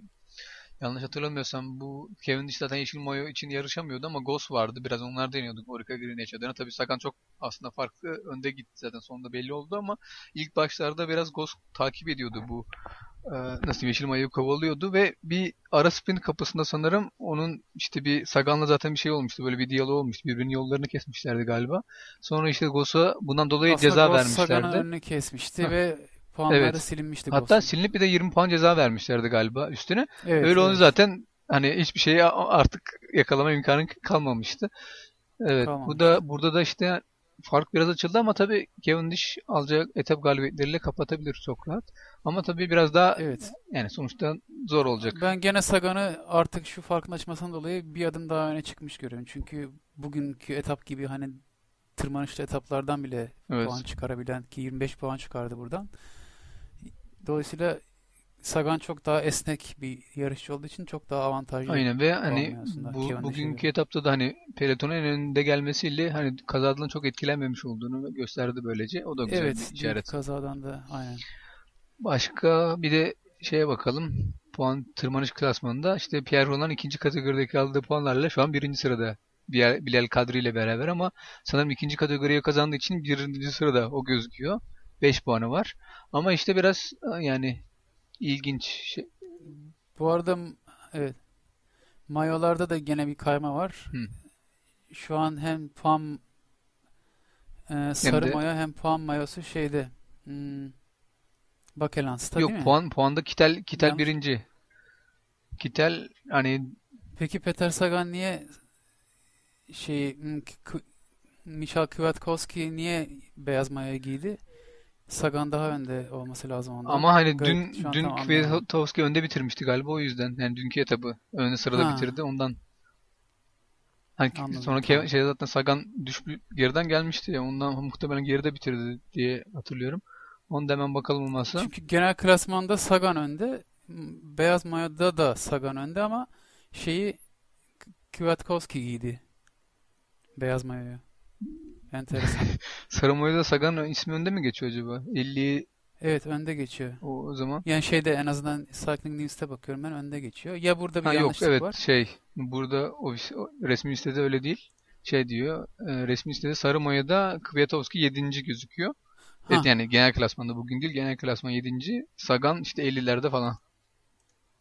[SPEAKER 6] Yanlış hatırlamıyorsam bu Cavendish zaten Yeşil Mayo için yarışamıyordu ama Goss vardı. Biraz onlar deniyorduk Orica Green yaşadığını. Tabii Sagan çok aslında farklı önde gitti zaten sonunda belli oldu ama ilk başlarda biraz Goss takip ediyordu bu nasıl diyeyim, Yeşil Mayo'yu kovalıyordu ve bir ara sprint kapısında sanırım onun işte bir Sagan'la zaten bir şey olmuştu. Böyle bir diyalog olmuştu. Birbirinin yollarını kesmişlerdi galiba. Sonra işte Goss'a bundan dolayı
[SPEAKER 7] Aslında
[SPEAKER 6] ceza
[SPEAKER 7] Goss Sagan'ın
[SPEAKER 6] vermişlerdi.
[SPEAKER 7] önünü kesmişti ve puanları
[SPEAKER 6] Evet.
[SPEAKER 7] silinmişti
[SPEAKER 6] Hatta
[SPEAKER 7] Goss'un.
[SPEAKER 6] silinip bir de 20 puan ceza vermişlerdi galiba üstüne.
[SPEAKER 7] Evet,
[SPEAKER 6] Öyle
[SPEAKER 7] evet.
[SPEAKER 6] zaten hani hiçbir şeyi artık yakalama imkanı kalmamıştı. Evet, bu
[SPEAKER 7] Kalmamıştı.
[SPEAKER 6] da burada da işte fark biraz açıldı ama tabii Cavendish alacak etap galibiyetleriyle kapatabilir çok rahat. Ama tabii biraz daha
[SPEAKER 7] Evet.
[SPEAKER 6] yani sonuçta zor olacak.
[SPEAKER 7] Ben gene Sagan'ı artık şu farkın açmasından dolayı bir adım daha öne çıkmış görüyorum. Çünkü bugünkü etap gibi hani tırmanışlı etaplardan bile
[SPEAKER 6] Evet.
[SPEAKER 7] puan çıkarabilen ki 25 puan çıkardı buradan. Dolayısıyla Sagan çok daha esnek bir yarışçı olduğu için çok daha avantajlı.
[SPEAKER 6] Aynen ve hani bu
[SPEAKER 7] Cavendish'e
[SPEAKER 6] bugünkü
[SPEAKER 7] göre.
[SPEAKER 6] etapta da hani pelotonun en önünde gelmesiyle hani kazadan çok etkilenmemiş olduğunu gösterdi böylece. O da güzel
[SPEAKER 7] Evet,
[SPEAKER 6] bir işaret.
[SPEAKER 7] kazadan da aynen.
[SPEAKER 6] Başka bir de şeye bakalım. Puan tırmanış klasmanında işte Pierre Roland ikinci kategorideki aldığı puanlarla şu an birinci sırada. Bilal, Bilal Kadri ile beraber ama sanırım ikinci kategoriye kazandığı için birinci sırada o gözüküyor. 5 puanı var. Ama işte biraz yani ilginç şey.
[SPEAKER 7] Bu arada evet mayolarda da gene bir kayma var.
[SPEAKER 6] Hı.
[SPEAKER 7] Şu an hem puan e, sarı
[SPEAKER 6] de-
[SPEAKER 7] mayo hem puan mayosu şeyde hmm, Bakelans'ta
[SPEAKER 6] Yok
[SPEAKER 7] değil mi?
[SPEAKER 6] puan puanda Kitel Kitel
[SPEAKER 7] Yanlış.
[SPEAKER 6] birinci. Kitel hani
[SPEAKER 7] Peki Peter Sagan niye şey Michal Kwiatkowski niye beyaz mayo giydi? Sagan daha önde olması lazım ondan.
[SPEAKER 6] ama hani
[SPEAKER 7] Garip,
[SPEAKER 6] dün dün. Kwiatkowski önde bitirmişti galiba o yüzden. Yani dünkü etabı ön sırada
[SPEAKER 7] Ha.
[SPEAKER 6] bitirdi ondan. Hani
[SPEAKER 7] Anladım,
[SPEAKER 6] sonra
[SPEAKER 7] tamam.
[SPEAKER 6] şey zaten Sagan düşmü geriden gelmişti ya ondan muhtemelen geride bitirdi diye hatırlıyorum. Onu da hemen bakalım olmazsa.
[SPEAKER 7] Çünkü genel klasmanda Sagan önde. Beyaz mayoda da Sagan önde ama şeyi Kwiatkowski giydi. Beyaz mayoyu. Enteresan.
[SPEAKER 6] Sarı Mayo'da Sagan ismi önde mi geçiyor acaba? 50
[SPEAKER 7] Evet önde geçiyor.
[SPEAKER 6] o, o zaman.
[SPEAKER 7] Yani şeyde en azından Cycling News'te bakıyorum ben önde geçiyor. Ya burada bir
[SPEAKER 6] Ha yok
[SPEAKER 7] yanlışlık
[SPEAKER 6] evet
[SPEAKER 7] var.
[SPEAKER 6] şey burada o, o resmi listede öyle değil. Şey diyor e, resmi listede Sarı Mayo'da Kwiatkowski 7. gözüküyor. Evet
[SPEAKER 7] Ha.
[SPEAKER 6] yani genel klasmanda bugün değil genel klasman 7. Sagan işte 50'lerde falan.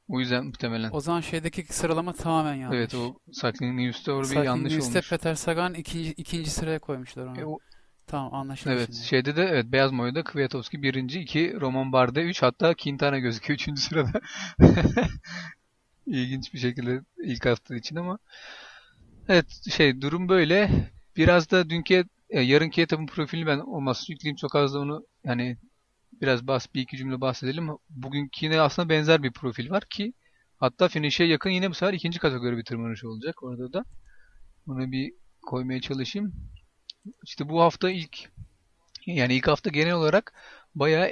[SPEAKER 6] O yüzden muhtemelen.
[SPEAKER 7] O zaman şeydeki sıralama tamamen yanlış.
[SPEAKER 6] Evet o Cycling News'te orada bir yanlış
[SPEAKER 7] News'te
[SPEAKER 6] olmuş.
[SPEAKER 7] Peter Sagan ikinci, ikinci sıraya koymuşlar onu.
[SPEAKER 6] E, o-
[SPEAKER 7] Tamam anlaşıldı
[SPEAKER 6] evet
[SPEAKER 7] şimdi.
[SPEAKER 6] şeyde de evet Beyaz Mayo'da Kwiatkowski 1. 2 Roman Bardet 3 hatta Quintana gözüküyor 3. sırada. İlginç bir şekilde ilk hafta için ama evet şey durum böyle. Biraz da dünkü e, yarınki etapın profilini ben olmazsa yükleyeyim çok az da onu yani biraz bas bir iki cümle bahsedelim. Bugünkü yine aslında benzer bir profil var ki hatta finish'e yakın yine bu sefer ikinci kategori bir tırmanış olacak orada da. Onu bir koymaya çalışayım. İşte bu hafta ilk yani ilk hafta genel olarak bayağı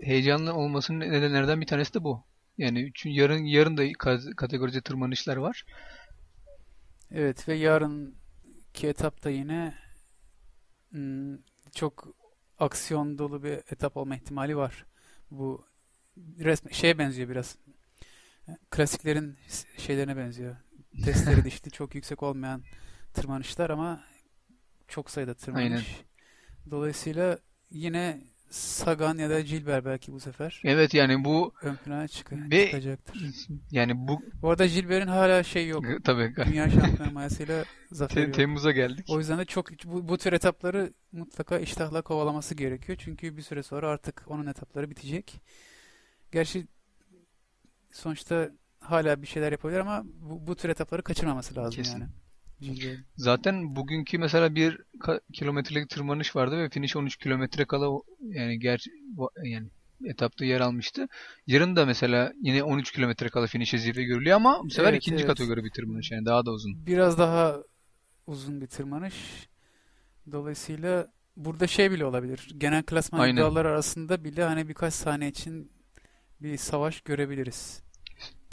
[SPEAKER 6] heyecanlı olmasının nedenlerden bir tanesi de bu. Yani üçün, yarın yarın da ka- kategorize tırmanışlar var.
[SPEAKER 7] Evet ve yarınki etapta yine hmm, çok aksiyon dolu bir etap olma ihtimali var. Bu resme şeye benziyor biraz. Klasiklerin şeylerine benziyor. Testleri dişli çok yüksek olmayan tırmanışlar ama çok sayıda tırmanış.
[SPEAKER 6] Aynen.
[SPEAKER 7] Dolayısıyla yine Sagan ya da Gilbert belki bu sefer
[SPEAKER 6] Evet yani bu
[SPEAKER 7] ön plana çık-
[SPEAKER 6] Ve-
[SPEAKER 7] çıkacaktır.
[SPEAKER 6] yani bu
[SPEAKER 7] Bu arada Gilbert'in hala şey yok.
[SPEAKER 6] tabii
[SPEAKER 7] Dünya şampiyonu mayasıyla zafer yok.
[SPEAKER 6] Temmuz'a geldik.
[SPEAKER 7] O yüzden de çok bu, bu tür etapları mutlaka iştahla kovalaması gerekiyor. Çünkü bir süre sonra artık onun etapları bitecek. Gerçi sonuçta hala bir şeyler yapabilir ama bu, bu tür etapları kaçırmaması lazım
[SPEAKER 6] Kesin.
[SPEAKER 7] yani.
[SPEAKER 6] Zaten bugünkü mesela bir kilometrelik tırmanış vardı ve finish 13 kilometre kala yani ger yani etapta yer almıştı. Yarın da mesela yine 13 kilometre kala finish'e zirve görülüyor ama bu sefer
[SPEAKER 7] Evet,
[SPEAKER 6] ikinci
[SPEAKER 7] evet.
[SPEAKER 6] kategori bir tırmanış yani daha da uzun.
[SPEAKER 7] Biraz daha uzun bir tırmanış. Dolayısıyla burada şey bile olabilir. Genel klasman
[SPEAKER 6] Aynen.
[SPEAKER 7] arasında bile hani birkaç saniye için bir savaş görebiliriz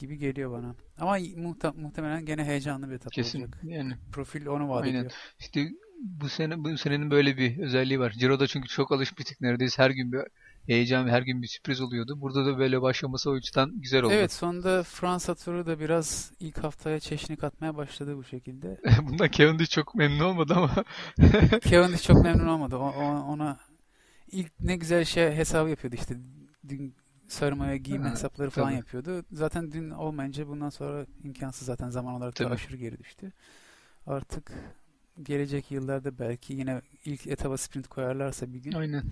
[SPEAKER 7] gibi geliyor bana. Ama muhte- muhtemelen gene heyecanlı bir etap
[SPEAKER 6] Kesin
[SPEAKER 7] olacak.
[SPEAKER 6] yani
[SPEAKER 7] Profil onu vaat
[SPEAKER 6] Aynen.
[SPEAKER 7] ediyor.
[SPEAKER 6] işte bu sene bu senenin böyle bir özelliği var. Ciro'da çünkü çok alışmıştık neredeyse her gün bir heyecan her gün bir sürpriz oluyordu. Burada da böyle başlaması o yüzden güzel oldu.
[SPEAKER 7] Evet sonunda Fransa turu da biraz ilk haftaya çeşni katmaya başladı bu şekilde.
[SPEAKER 6] Bundan Cavendish çok memnun olmadı ama
[SPEAKER 7] Cavendish çok memnun olmadı. O- ona ilk ne güzel şey hesabı yapıyordu işte. Dün sarmaya giyim
[SPEAKER 6] Ha,
[SPEAKER 7] hesapları falan
[SPEAKER 6] tabii.
[SPEAKER 7] yapıyordu. Zaten dün olmayınca bundan sonra imkansız zaten zaman olarak da
[SPEAKER 6] Tabii.
[SPEAKER 7] aşırı geri düştü. Artık gelecek yıllarda belki yine ilk etaba sprint koyarlarsa bir gün
[SPEAKER 6] aynen.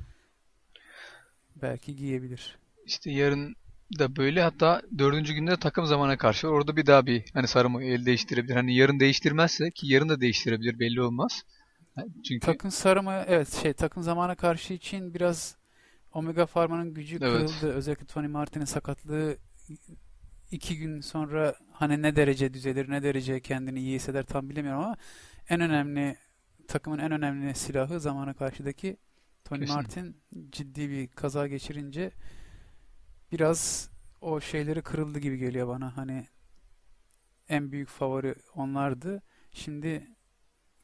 [SPEAKER 7] belki giyebilir.
[SPEAKER 6] İşte yarın da böyle hatta dördüncü günde de takım zamana karşı orada bir daha bir hani sarımı el değiştirebilir. Hani yarın değiştirmezse ki yarın da değiştirebilir belli olmaz. Çünkü
[SPEAKER 7] Takım sarımı evet şey takım zamana karşı için biraz Omega Pharma'nın gücü
[SPEAKER 6] Evet.
[SPEAKER 7] kırıldı. Özellikle Tony Martin'in sakatlığı iki gün sonra hani ne derece düzelir, ne derece kendini iyi hisseder tam bilemiyorum ama en önemli takımın en önemli silahı zamana karşıdaki Tony
[SPEAKER 6] Kesin.
[SPEAKER 7] Martin ciddi bir kaza geçirince biraz o şeyleri kırıldı gibi geliyor bana. Hani en büyük favori onlardı. Şimdi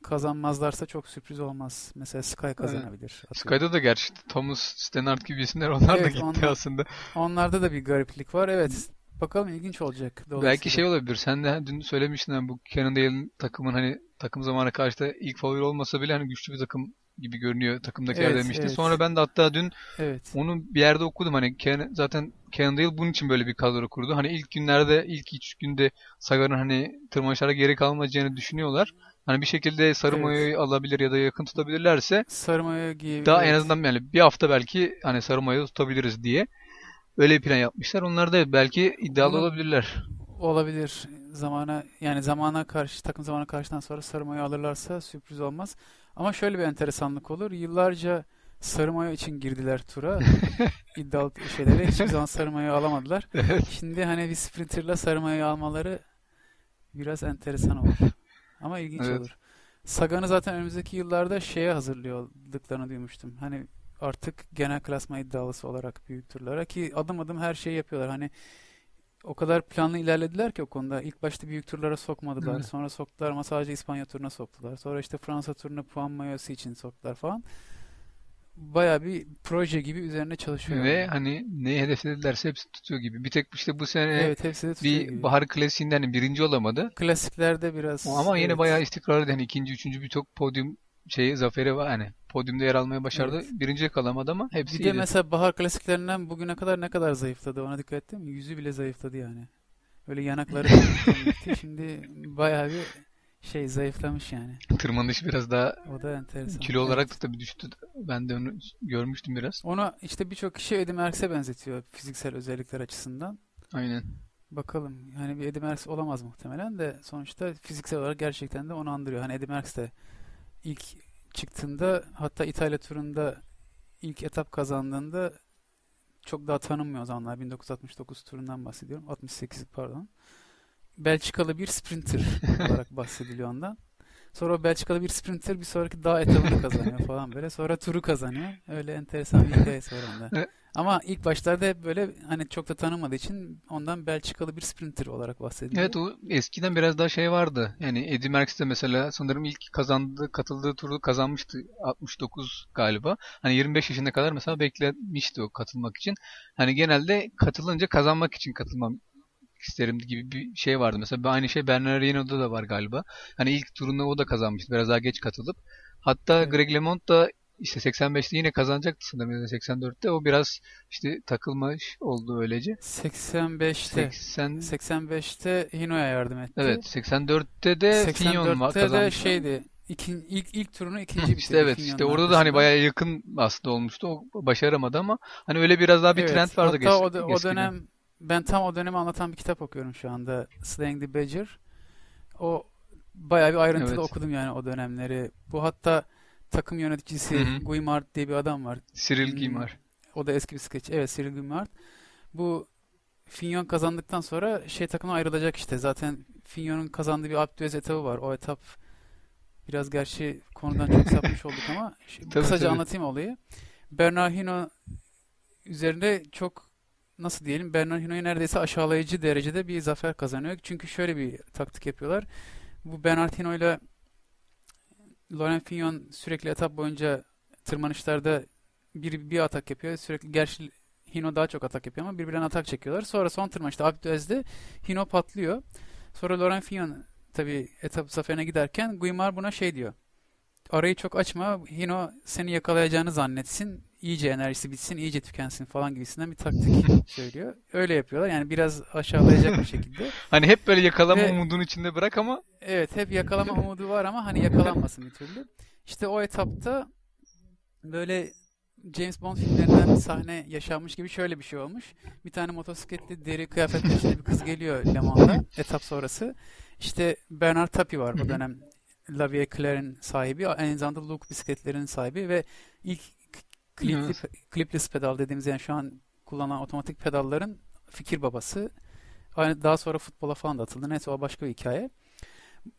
[SPEAKER 7] kazanmazlarsa çok sürpriz olmaz. Mesela Sky kazanabilir. atıyorum.
[SPEAKER 6] Sky'da da gerçi Thomas Stannard gibi isimler onlar da
[SPEAKER 7] Evet,
[SPEAKER 6] gitti
[SPEAKER 7] onlar-
[SPEAKER 6] aslında.
[SPEAKER 7] Onlarda da bir gariplik var. Evet. Bakalım ilginç olacak.
[SPEAKER 6] Belki şey olabilir. Sen de dün söylemiştin hani bu Cannondale'ın takımın hani takım zamana karşı da ilk favori olmasa bile hani güçlü bir takım gibi görünüyor takımdakiler
[SPEAKER 7] Evet,
[SPEAKER 6] demiştin.
[SPEAKER 7] evet.
[SPEAKER 6] Sonra ben de hatta dün
[SPEAKER 7] Evet.
[SPEAKER 6] onu bir yerde okudum. Hani Can- zaten Cannondale bunun için böyle bir kadro kurdu. Hani ilk günlerde ilk üç günde Sagan'ın hani tırmanışlara geri kalmayacağını düşünüyorlar. Hani bir şekilde sarı
[SPEAKER 7] Evet.
[SPEAKER 6] mayoyu alabilir ya da yakın tutabilirlerse
[SPEAKER 7] Sarı mayo giyebilir.
[SPEAKER 6] daha en
[SPEAKER 7] Evet.
[SPEAKER 6] azından yani bir hafta belki hani sarı mayoyu tutabiliriz diye öyle bir plan yapmışlar. Onlar da belki iddialı
[SPEAKER 7] Bunu-
[SPEAKER 6] olabilirler.
[SPEAKER 7] olabilir. Zamana yani zamana karşı takım zamana karşıdan sonra sarı mayo alırlarsa sürpriz olmaz. Ama şöyle bir enteresanlık olur. Yıllarca sarı mayo için girdiler tura. İddialı şeylere hiçbir zaman sarı mayo alamadılar. Şimdi hani bir sprinterla sarı mayo almaları biraz enteresan olur. Ama ilginç
[SPEAKER 6] Evet.
[SPEAKER 7] olur. Sagan'ı zaten önümüzdeki yıllarda şeye hazırlıyorduklarını duymuştum. Hani artık genel klasman iddialısı olarak büyük turlara ki adım adım her şeyi yapıyorlar. Hani o kadar planlı ilerlediler ki o konuda. İlk başta büyük turlara sokmadılar.
[SPEAKER 6] Evet.
[SPEAKER 7] Sonra soktular ama sadece İspanya turuna soktular. Sonra işte Fransa turuna puan mayosu için soktular falan. Baya bir proje gibi üzerine çalışıyorlar.
[SPEAKER 6] Ve hani neyi hedefledilerse hepsi tutuyor gibi. Bir tek işte bu sene
[SPEAKER 7] Evet hepsi de
[SPEAKER 6] bir
[SPEAKER 7] gibi.
[SPEAKER 6] bahar klasiğinde hani birinci olamadı.
[SPEAKER 7] Klasiklerde biraz
[SPEAKER 6] Ama yine
[SPEAKER 7] evet.
[SPEAKER 6] bayağı istikrarlı. Hani ikinci, üçüncü birçok podyum şeyi zaferi var. Hani podyumda yer almaya başardı.
[SPEAKER 7] Evet.
[SPEAKER 6] Birinciye kalamadı ama hepsi
[SPEAKER 7] Bir de
[SPEAKER 6] iyiydi.
[SPEAKER 7] mesela bahar klasiklerinden bugüne kadar ne kadar zayıfladı ona dikkat ettin mi? Yüzü bile zayıfladı yani. Öyle yanakları. Şimdi bayağı bir şey zayıflamış yani.
[SPEAKER 6] Tırmanış biraz daha
[SPEAKER 7] O da enteresan.
[SPEAKER 6] kilo olarak
[SPEAKER 7] Evet.
[SPEAKER 6] da tabii düştü. Ben de onu görmüştüm biraz.
[SPEAKER 7] Onu işte birçok kişi Eddie Merckx'e benzetiyor fiziksel özellikler açısından.
[SPEAKER 6] Aynen.
[SPEAKER 7] Bakalım. Yani bir Eddie Merckx olamaz muhtemelen de sonuçta fiziksel olarak gerçekten de onu andırıyor. Hani Eddie Merckx de ilk çıktığında hatta İtalya turunda ilk etap kazandığında çok daha tanınmıyor o zamanlar. 1969 turundan bahsediyorum. 68 pardon. Belçikalı bir sprinter olarak bahsediliyor ondan. Sonra o Belçikalı bir sprinter bir sonraki dağ etabını kazanıyor falan böyle. Sonra turu kazanıyor. Öyle enteresan bir hikayesi var onda. Ama ilk başlarda hep böyle hani çok da tanınmadığı için ondan Belçikalı bir sprinter olarak bahsediliyor.
[SPEAKER 6] Evet o eskiden biraz daha şey vardı. Yani Eddie Merckx de mesela sanırım ilk kazandığı, katıldığı turu kazanmıştı. 69 galiba. Hani 25 yaşına kadar mesela beklemişti o katılmak için. Hani genelde katılınca kazanmak için katılmam isterim gibi bir şey vardı. Mesela aynı şey Bernard Hinault'da da var galiba. Hani ilk turunu o da kazanmıştı. Biraz daha geç katılıp. Hatta
[SPEAKER 7] Evet.
[SPEAKER 6] Greg LeMond da işte 85'te yine kazanacaktı sanırım ya da 84'te. O biraz işte takılmış oldu öylece.
[SPEAKER 7] 85'te
[SPEAKER 6] 80
[SPEAKER 7] 85'te Hino'ya yardım etti.
[SPEAKER 6] Evet 84'te de Fignon var
[SPEAKER 7] 84'te de şeydi. İkin, ilk ilk turunu ikinci bitirdi.
[SPEAKER 6] İşte evet
[SPEAKER 7] Fignon'un
[SPEAKER 6] işte orada da hani bayağı yakın aslında olmuştu. O başaramadı ama hani öyle biraz daha bir
[SPEAKER 7] Evet,
[SPEAKER 6] trend vardı
[SPEAKER 7] hatta o, o dönem ben tam o dönemi anlatan bir kitap okuyorum şu anda. Slaying the Badger. O bayağı bir ayrıntılı
[SPEAKER 6] Evet.
[SPEAKER 7] okudum yani o dönemleri. Bu hatta takım yöneticisi
[SPEAKER 6] Hı hı.
[SPEAKER 7] Guimard diye bir adam var.
[SPEAKER 6] Cyril
[SPEAKER 7] Hmm,
[SPEAKER 6] Guimard.
[SPEAKER 7] O da eski bir skeç. Evet Cyril Guimard. Bu Fignon kazandıktan sonra şey takımdan ayrılacak işte. Zaten Fignon'un kazandığı bir Alpe d'Huez etabı var. O etap biraz gerçi konudan çok sapmış olduk ama
[SPEAKER 6] Tabii,
[SPEAKER 7] kısaca
[SPEAKER 6] tabii.
[SPEAKER 7] anlatayım olayı. Bernard Hinault üzerinde çok nasıl diyelim Bernard Hinault'u neredeyse aşağılayıcı derecede bir zafer kazanıyor. Çünkü şöyle bir taktik yapıyorlar. Bu Bernard Hinault'la Laurent Fignon sürekli etap boyunca tırmanışlarda bir, bir atak yapıyor. Sürekli gerçi Hino daha çok atak yapıyor ama birbirlerine atak çekiyorlar. Sonra son tırmanışta Alpe d'Huez'de Hino patlıyor. Sonra Laurent Fignon tabii etap zaferine giderken Guimard buna şey diyor. Arayı çok açma. Hino seni yakalayacağını zannetsin. iyice enerjisi bitsin, iyice tükensin falan gibisinden bir taktik söylüyor. Öyle yapıyorlar. Yani biraz aşağılayacak bir şekilde.
[SPEAKER 6] Hani hep böyle yakalama
[SPEAKER 7] Ve-
[SPEAKER 6] umudunun içinde bırak ama
[SPEAKER 7] Evet hep yakalama umudu var ama hani yakalanmasın bir türlü. İşte o etapta böyle James Bond filmlerinden bir sahne yaşanmış gibi şöyle bir şey olmuş. Bir tane motosikletli deri kıyafetli bir kız geliyor Le Mans'da etap sonrası. İşte Bernard Tapie var o dönem La Vie Claire'in sahibi. Aynı zamanda Luke bisikletlerinin sahibi ve ilk klipli,
[SPEAKER 6] Evet.
[SPEAKER 7] clipless pedal dediğimiz yani şu an kullanılan otomatik pedalların fikir babası. Aynı daha sonra futbola falan da atıldı. Neyse o başka bir hikaye.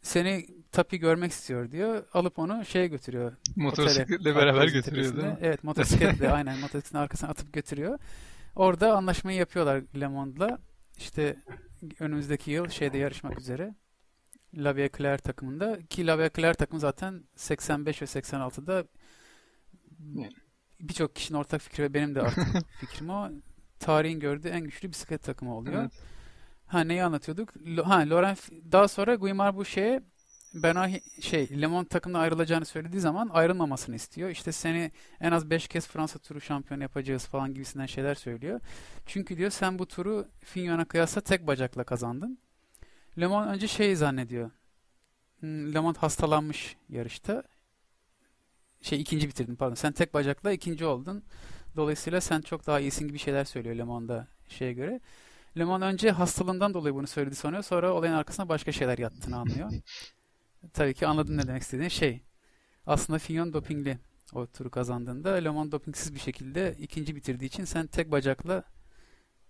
[SPEAKER 7] Seni Tapi görmek istiyor diyor. Alıp onu şeye götürüyor.
[SPEAKER 6] motosikletle beraber götürüyor değil mi?
[SPEAKER 7] Evet motosikletle aynen motosikletin arkasına atıp götürüyor. Orada anlaşmayı yapıyorlar Le Monde'la. İşte önümüzdeki yıl şeyde yarışmak üzere. La Vie Claire takımında ki La Vie Claire takımı zaten 85 ve 86'da birçok kişinin ortak fikri ve benim de artık fikrim o. Tarihin gördüğü en güçlü bisiklet takımı oluyor.
[SPEAKER 6] Evet.
[SPEAKER 7] Ha neyi anlatıyorduk? Ha Laurent daha sonra Guimard bu şeye Hi- şey Le takımdan ayrılacağını söylediği zaman ayrılmamasını istiyor. İşte seni en az 5 kez Fransa turu şampiyonu yapacağız falan gibisinden şeyler söylüyor. Çünkü diyor sen bu turu Fignon'a kıyasla tek bacakla kazandın. Le Monde önce şey zannediyor. Hmm, Le Monde hastalanmış yarışta. Şey ikinci bitirdin pardon. Sen tek bacakla ikinci oldun. Dolayısıyla sen çok daha iyisin gibi şeyler söylüyor Le Monde'a şeye göre. Le Monde önce hastalığından dolayı bunu söyledi sanıyor. Sonra olayın arkasına başka şeyler yattığını anlıyor. Tabii ki anladın ne demek istediğini. Şey, aslında Fignon dopingli o turu kazandığında Le Monde dopingsiz bir şekilde ikinci bitirdiği için sen tek bacakla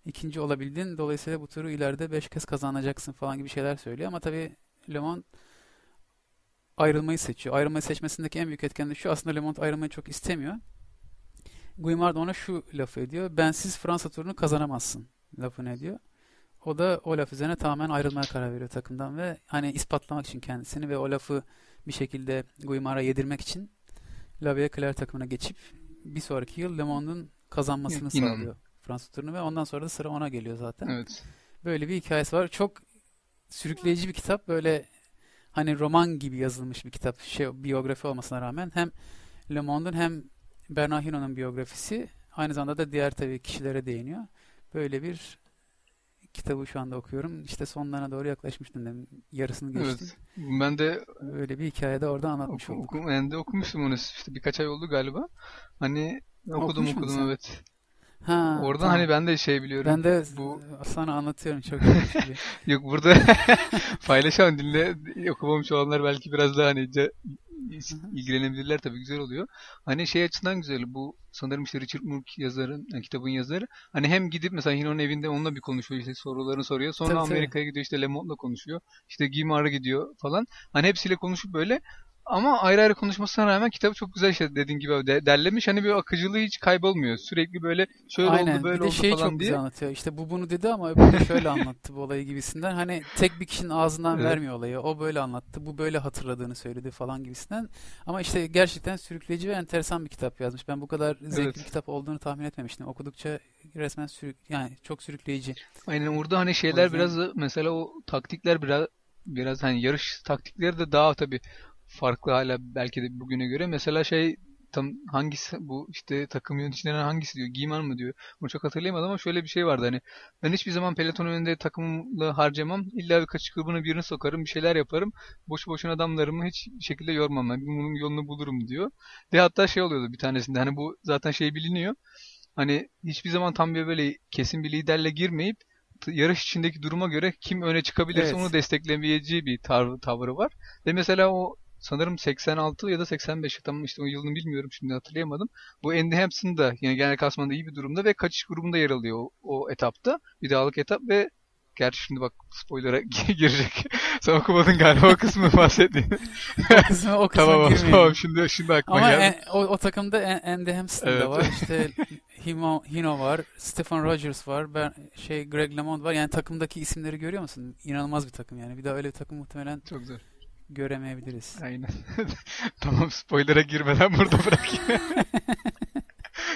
[SPEAKER 7] ikinci olabildin. Dolayısıyla bu turu ileride beş kez kazanacaksın falan gibi şeyler söylüyor. Ama tabii Le Monde ayrılmayı seçiyor. Ayrılmayı seçmesindeki en büyük etken de şu. Aslında Le Monde ayrılmayı çok istemiyor. Guimard ona şu lafı ediyor. Bensiz Fransa turunu kazanamazsın lafını ediyor. O da o laf üzerine tamamen ayrılmaya karar veriyor takımdan ve hani ispatlamak için kendisini ve o lafı bir şekilde Guimard'a yedirmek için La Claire takımına geçip bir sonraki yıl Le Monde'un kazanmasını
[SPEAKER 6] İnanın.
[SPEAKER 7] sağlıyor Fransa turunu ve ondan sonra da sıra ona geliyor zaten.
[SPEAKER 6] Evet.
[SPEAKER 7] Böyle bir hikayesi var. Çok sürükleyici bir kitap. Böyle hani roman gibi yazılmış bir kitap. Şey biyografi olmasına rağmen hem Le Monde'un hem Bernard Hinault'un biyografisi aynı zamanda da diğer tabii kişilere değiniyor. Böyle bir kitabı şu anda okuyorum. İşte sonlarına doğru yaklaşmıştım. dedim. Yarısını geçtim.
[SPEAKER 6] Evet. Ben de
[SPEAKER 7] Böyle bir hikayede orada anlatmış
[SPEAKER 6] oku,
[SPEAKER 7] olduk.
[SPEAKER 6] ben de okumuştum onu işte birkaç ay oldu galiba. Hani okudum
[SPEAKER 7] Okumuş
[SPEAKER 6] okudum
[SPEAKER 7] sen?
[SPEAKER 6] evet.
[SPEAKER 7] Ha,
[SPEAKER 6] Oradan
[SPEAKER 7] tamam.
[SPEAKER 6] hani ben de şey biliyorum.
[SPEAKER 7] ben de
[SPEAKER 6] bu
[SPEAKER 7] sana anlatıyorum çok bir-
[SPEAKER 6] yok burada paylaşan dinle okumamış olanlar belki biraz daha hani ilgilenebilirler tabii güzel oluyor. Hani şey açısından güzel bu sanırım işte Richard Moore yazarın yani kitabın yazarı hani hem gidip mesela Hino'nun evinde onunla bir konuşuyor işte sorularını soruyor. Sonra
[SPEAKER 7] Tabii, tabii.
[SPEAKER 6] Amerika'ya gidiyor işte Le Monde'la konuşuyor. İşte Guimard'a gidiyor falan. Hani hepsiyle konuşup böyle ama ayrı ayrı konuşmasına rağmen kitabı çok güzel işte dediğin gibi de, derlemiş. Hani bir akıcılığı hiç kaybolmuyor. Sürekli böyle şöyle
[SPEAKER 7] Aynen.
[SPEAKER 6] oldu böyle
[SPEAKER 7] bir de
[SPEAKER 6] oldu
[SPEAKER 7] şeyi
[SPEAKER 6] falan
[SPEAKER 7] çok
[SPEAKER 6] diye.
[SPEAKER 7] güzel anlatıyor. İşte bu bunu dedi ama öbürü şöyle anlattı bu olayı gibisinden. Hani tek bir kişinin ağzından
[SPEAKER 6] Evet.
[SPEAKER 7] vermiyor olayı. O böyle anlattı. Bu böyle hatırladığını söyledi falan gibisinden. Ama işte gerçekten sürükleyici ve enteresan bir kitap yazmış. Ben bu kadar zevkli
[SPEAKER 6] Evet.
[SPEAKER 7] bir kitap olduğunu tahmin etmemiştim. Okudukça resmen sürük yani çok sürükleyici.
[SPEAKER 6] Aynen orada hani şeyler
[SPEAKER 7] yüzden-
[SPEAKER 6] biraz mesela o taktikler biraz biraz hani yarış taktikleri de daha tabii farklı hala belki de bugüne göre. Mesela şey tam hangisi bu işte takım yöneticilerinden hangisi diyor. Giyman mı diyor. Bunu çok hatırlayamadım ama şöyle bir şey vardı hani ben hiçbir zaman peloton önünde takımla harcamam. İlla bir kaçı kırbına birini sokarım. Bir şeyler yaparım. Boş boşuna adamlarımı hiç şekilde yormam. Ben bunun yolunu bulurum diyor. Ve hatta şey oluyordu bir tanesinde hani bu zaten şey biliniyor. Hani hiçbir zaman tam bir böyle kesin bir liderle girmeyip yarış içindeki duruma göre kim öne çıkabilirse
[SPEAKER 7] Evet.
[SPEAKER 6] onu desteklemeyeceği bir tar- tavrı var. Ve mesela o sanırım 86 ya da 85 tam işte o yılını bilmiyorum şimdi hatırlayamadım. Bu Andy Hampson da yine genel klasmanda iyi bir durumda ve kaçış grubunda yer alıyor o, o etapta. Bir dağlık etap ve Gerçi şimdi bak spoiler'a girecek. Sen okumadın galiba o kısmı bahsettiğini.
[SPEAKER 7] O kısmı o kısma
[SPEAKER 6] tamam
[SPEAKER 7] girmeyelim.
[SPEAKER 6] tamam şimdi şimdi aklıma
[SPEAKER 7] Ama
[SPEAKER 6] geldi.
[SPEAKER 7] en- o, o takımda Andy Hampton
[SPEAKER 6] Evet.
[SPEAKER 7] da var. İşte Hino, Hino var. Stephen Rogers var. Ben, şey Greg LeMond var. Yani takımdaki isimleri görüyor musun? İnanılmaz bir takım yani. Bir daha öyle bir takım muhtemelen
[SPEAKER 6] Çok zor.
[SPEAKER 7] Göremeyebiliriz.
[SPEAKER 6] Aynen. tamam spoiler'a girmeden burada bırakayım.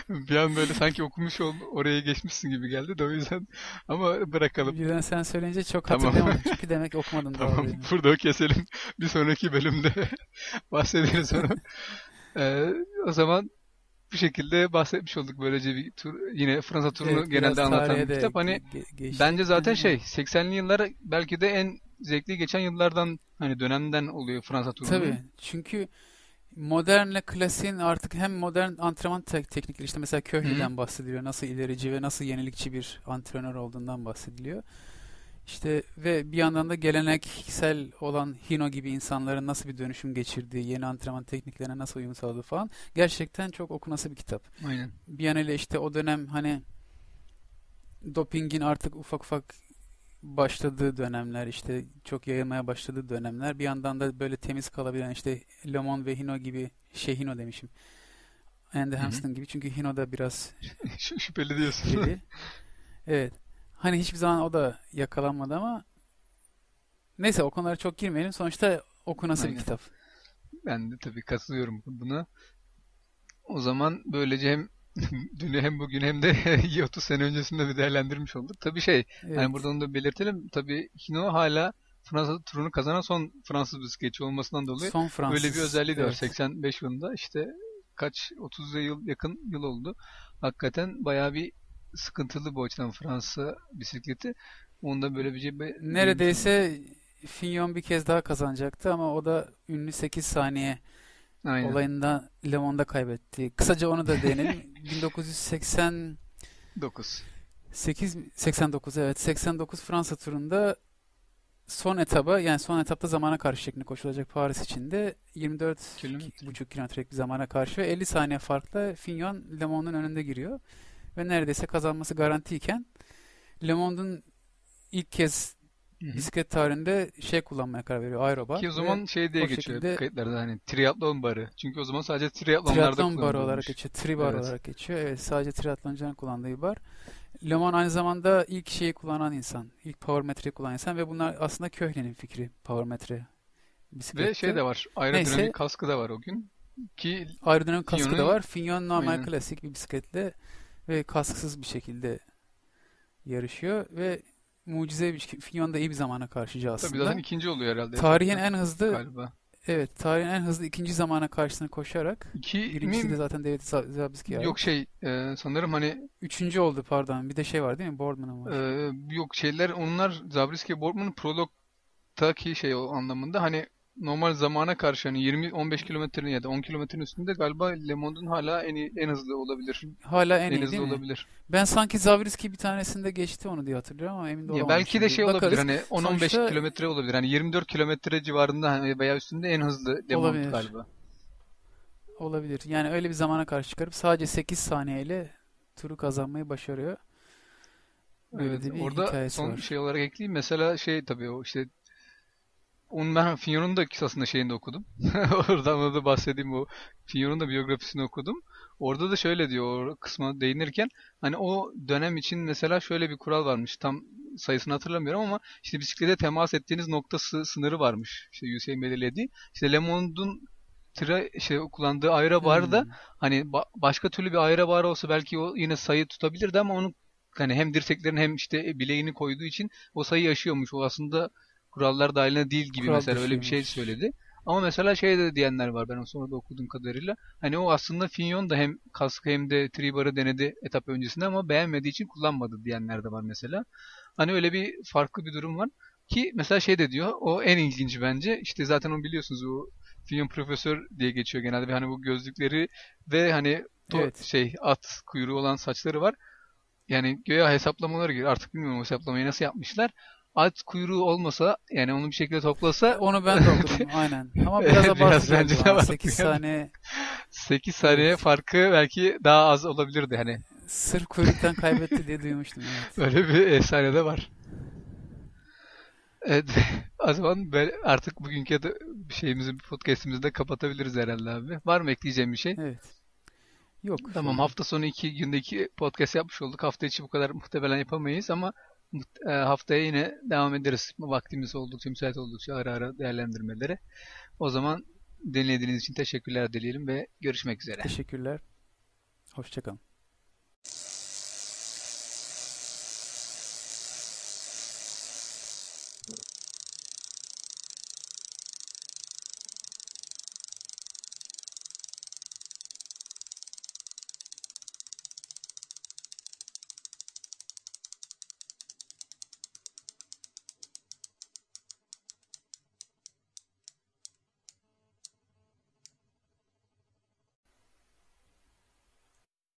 [SPEAKER 6] bir an böyle sanki okumuş ol, oraya geçmişsin gibi geldi de o yüzden ama bırakalım.
[SPEAKER 7] Birden sen söyleyince çok
[SPEAKER 6] Tamam.
[SPEAKER 7] hatırlayamadım. Çünkü demek okumadın
[SPEAKER 6] Tamam
[SPEAKER 7] yani.
[SPEAKER 6] burada keselim. Bir sonraki bölümde bahsederiz onu. Ee, o zaman bu şekilde bahsetmiş olduk böylece bir tur. Yine Fransa turunu
[SPEAKER 7] Evet,
[SPEAKER 6] genelde anlatan bir kitap. Hani
[SPEAKER 7] ge-.
[SPEAKER 6] Bence zaten şey 80'li yıllar belki de en zevkli geçen yıllardan hani dönemden oluyor Fransa turunun.
[SPEAKER 7] Tabii. Çünkü modernle klasiğin artık hem modern antrenman tek teknikleri işte mesela Köhli'den bahsediliyor. Nasıl ilerici ve nasıl yenilikçi bir antrenör olduğundan bahsediliyor. İşte ve bir yandan da geleneksel olan Hino gibi insanların nasıl bir dönüşüm geçirdiği, yeni antrenman tekniklerine nasıl uyum sağladığı falan gerçekten çok okunası bir kitap.
[SPEAKER 6] Aynen.
[SPEAKER 7] Bir yanıyla işte o dönem hani dopingin artık ufak ufak başladığı dönemler işte çok yayılmaya başladığı dönemler bir yandan da böyle temiz kalabilen işte Lemon ve Hino gibi şey Hino demişim Andy. Hampton gibi çünkü Hino da biraz
[SPEAKER 6] Şüpheli diyorsun.
[SPEAKER 7] deli. evet. Hani hiçbir zaman o da yakalanmadı ama neyse o konulara çok girmeyelim. Sonuçta okunası bir
[SPEAKER 6] Aynen.
[SPEAKER 7] kitap.
[SPEAKER 6] Ben de tabii katılıyorum buna. O zaman böylece hem dünü hem bugün hem de 30 sene öncesinde bir değerlendirmiş olduk. Tabii şey,
[SPEAKER 7] Evet.
[SPEAKER 6] hani burada onu da belirtelim. Tabii Hino hala Fransa turunu kazanan son Fransız bisikletçi olmasından dolayı
[SPEAKER 7] Son Fransız.
[SPEAKER 6] böyle bir özelliği de var.
[SPEAKER 7] evet.
[SPEAKER 6] 85 yılında işte kaç 30 yıl yakın yıl oldu. Hakikaten bayağı bir sıkıntılı bu açıdan Fransa bisikleti. Onda böyle bir şey
[SPEAKER 7] Neredeyse Fignon bir kez daha kazanacaktı ama o da ünlü 8 saniye
[SPEAKER 6] Aynen.
[SPEAKER 7] olayında Le Monde'da kaybetti. Kısaca onu da değinelim. 1988
[SPEAKER 6] 9.
[SPEAKER 7] 89 evet 89 Fransa turunda son etaba yani son etapta zamana karşı şeklinde koşulacak Paris içinde 24
[SPEAKER 6] Kilometre.
[SPEAKER 7] buçuk kilometrelik bir zamana karşı ve 50 saniye farkla Fignon Le Monde'un önünde giriyor ve neredeyse kazanması garantiyken Le Monde'un ilk kez
[SPEAKER 6] Hı hı.
[SPEAKER 7] bisiklet tarihinde şey kullanmaya karar veriyor aerobar
[SPEAKER 6] Ki o zaman şey diye
[SPEAKER 7] o
[SPEAKER 6] geçiyor
[SPEAKER 7] şekilde-
[SPEAKER 6] kayıtlarda hani triatlon barı. Çünkü o zaman sadece triatlonlarda
[SPEAKER 7] Triatlon barı olarak geçiyor. Tri bar
[SPEAKER 6] Evet.
[SPEAKER 7] olarak geçiyor. Evet sadece triatloncuların kullandığı bir bar. Le Mans aynı zamanda ilk şeyi kullanan insan. ilk powermetreyi kullanan insan ve bunlar aslında Köhle'nin fikri powermetre bisiklette.
[SPEAKER 6] Ve şey de var. Aerodinamik
[SPEAKER 7] Neyse.
[SPEAKER 6] kaskı da var o gün. Ki
[SPEAKER 7] Aerodinamik kaskı da
[SPEAKER 6] Fignon'un-
[SPEAKER 7] var. Fignon normal
[SPEAKER 6] Aynen.
[SPEAKER 7] klasik bir bisikletle ve kasksız bir şekilde yarışıyor ve mucize bir şey. Fignon da iyi bir zamana karşıcı
[SPEAKER 6] tabii
[SPEAKER 7] aslında.
[SPEAKER 6] zaten ikinci oluyor herhalde.
[SPEAKER 7] Tarihin en hızlı
[SPEAKER 6] galiba.
[SPEAKER 7] evet tarihin en hızlı ikinci zamana karşısına koşarak
[SPEAKER 6] İki
[SPEAKER 7] birincisi
[SPEAKER 6] mi?
[SPEAKER 7] de zaten David Za- Zabiski'ye ait.
[SPEAKER 6] Yok şey e, sanırım hani
[SPEAKER 7] Üçüncü oldu pardon. Bir de şey var değil mi? Boardman'ın var.
[SPEAKER 6] e, yok şeyler onlar Zabriskie Boardman'ın prologtaki şey o anlamında hani normal zamana karşı hani 20-15 kilometrenin ya da 10 kilometrenin üstünde galiba Le Monde'un hala en iyi, en hızlı olabilir.
[SPEAKER 7] Hala en
[SPEAKER 6] En,
[SPEAKER 7] iyi
[SPEAKER 6] hızlı
[SPEAKER 7] değil mi?
[SPEAKER 6] olabilir.
[SPEAKER 7] Ben sanki Zavriski bir tanesinde geçti onu diye hatırlıyorum ama emin de
[SPEAKER 6] Ya
[SPEAKER 7] olamadım
[SPEAKER 6] belki de şey olabilir
[SPEAKER 7] Bakarız.
[SPEAKER 6] hani 10-15
[SPEAKER 7] Sonuçta-
[SPEAKER 6] kilometre olabilir. Hani 24 kilometre civarında hani veya üstünde en hızlı Le Monde
[SPEAKER 7] Olabilir.
[SPEAKER 6] galiba.
[SPEAKER 7] Olabilir. Yani öyle bir zamana karşı çıkarıp sadece 8 saniyeyle turu kazanmayı başarıyor. Böyle
[SPEAKER 6] Evet,
[SPEAKER 7] bir
[SPEAKER 6] orada son
[SPEAKER 7] var.
[SPEAKER 6] şey olarak ekleyeyim. Mesela şey tabii o işte onun ben Fignon'un da aslında şeyini okudum. Oradan onu da bahsedeyim o Fignon'un da biyografisini okudum. Orada da şöyle diyor o kısma değinirken hani o dönem için mesela şöyle bir kural varmış. Tam sayısını hatırlamıyorum ama işte bisiklete temas ettiğiniz noktası sınırı varmış. İşte Hüseyin belirlediği. İşte Le Monde'un tira, şey, kullandığı aero bar da
[SPEAKER 7] Hmm.
[SPEAKER 6] hani ba- başka türlü bir aero bar olsa belki o yine sayı tutabilirdi ama onu hani hem dirseklerin hem işte bileğini koyduğu için o sayıyı aşıyormuş. O aslında kurallar dahiline değil gibi
[SPEAKER 7] Kural
[SPEAKER 6] mesela öyle bir şey söyledi. Ama mesela şey de diyenler var ben sonra da okuduğum kadarıyla. Hani o aslında Fignon da hem kaskı hem de tribarı denedi etap öncesinde ama beğenmediği için kullanmadı diyenler de var mesela. Hani öyle bir farklı bir durum var. Ki mesela şey de diyor o en ilginci bence. İşte zaten onu biliyorsunuz o Fignon profesör diye geçiyor genelde. Ve hani bu gözlükleri ve hani to-
[SPEAKER 7] Evet.
[SPEAKER 6] şey at kuyruğu olan saçları var. yani göğe hesaplamaları göre artık bilmiyorum o hesaplamayı nasıl yapmışlar. At kuyruğu olmasa yani onu bir şekilde toplasa
[SPEAKER 7] Onu ben okudum aynen. Ama biraz
[SPEAKER 6] Biraz
[SPEAKER 7] abartılı
[SPEAKER 6] bence de
[SPEAKER 7] ama
[SPEAKER 6] abartı
[SPEAKER 7] 8
[SPEAKER 6] yani.
[SPEAKER 7] saniye
[SPEAKER 6] 8 saniye farkı belki daha az olabilirdi hani.
[SPEAKER 7] sırf kuyruktan kaybetti diye duymuştum. Evet.
[SPEAKER 6] Öyle bir efsane de var. Evet, o zaman böyle artık bugünkü şeyimizi, podcast'imizi de kapatabiliriz herhalde abi. Var mı ekleyeceğim bir şey?
[SPEAKER 7] evet. Yok.
[SPEAKER 6] Tamam hafta sonu iki günde iki podcast yapmış olduk. Hafta içi bu kadar muhtemelen yapamayız ama e, haftaya yine devam ederiz. Vaktimiz oldukça, müsait oldukça ara ara değerlendirmelere. O zaman dinlediğiniz için teşekkürler dileyelim ve görüşmek üzere.
[SPEAKER 7] Teşekkürler. Hoşçakalın.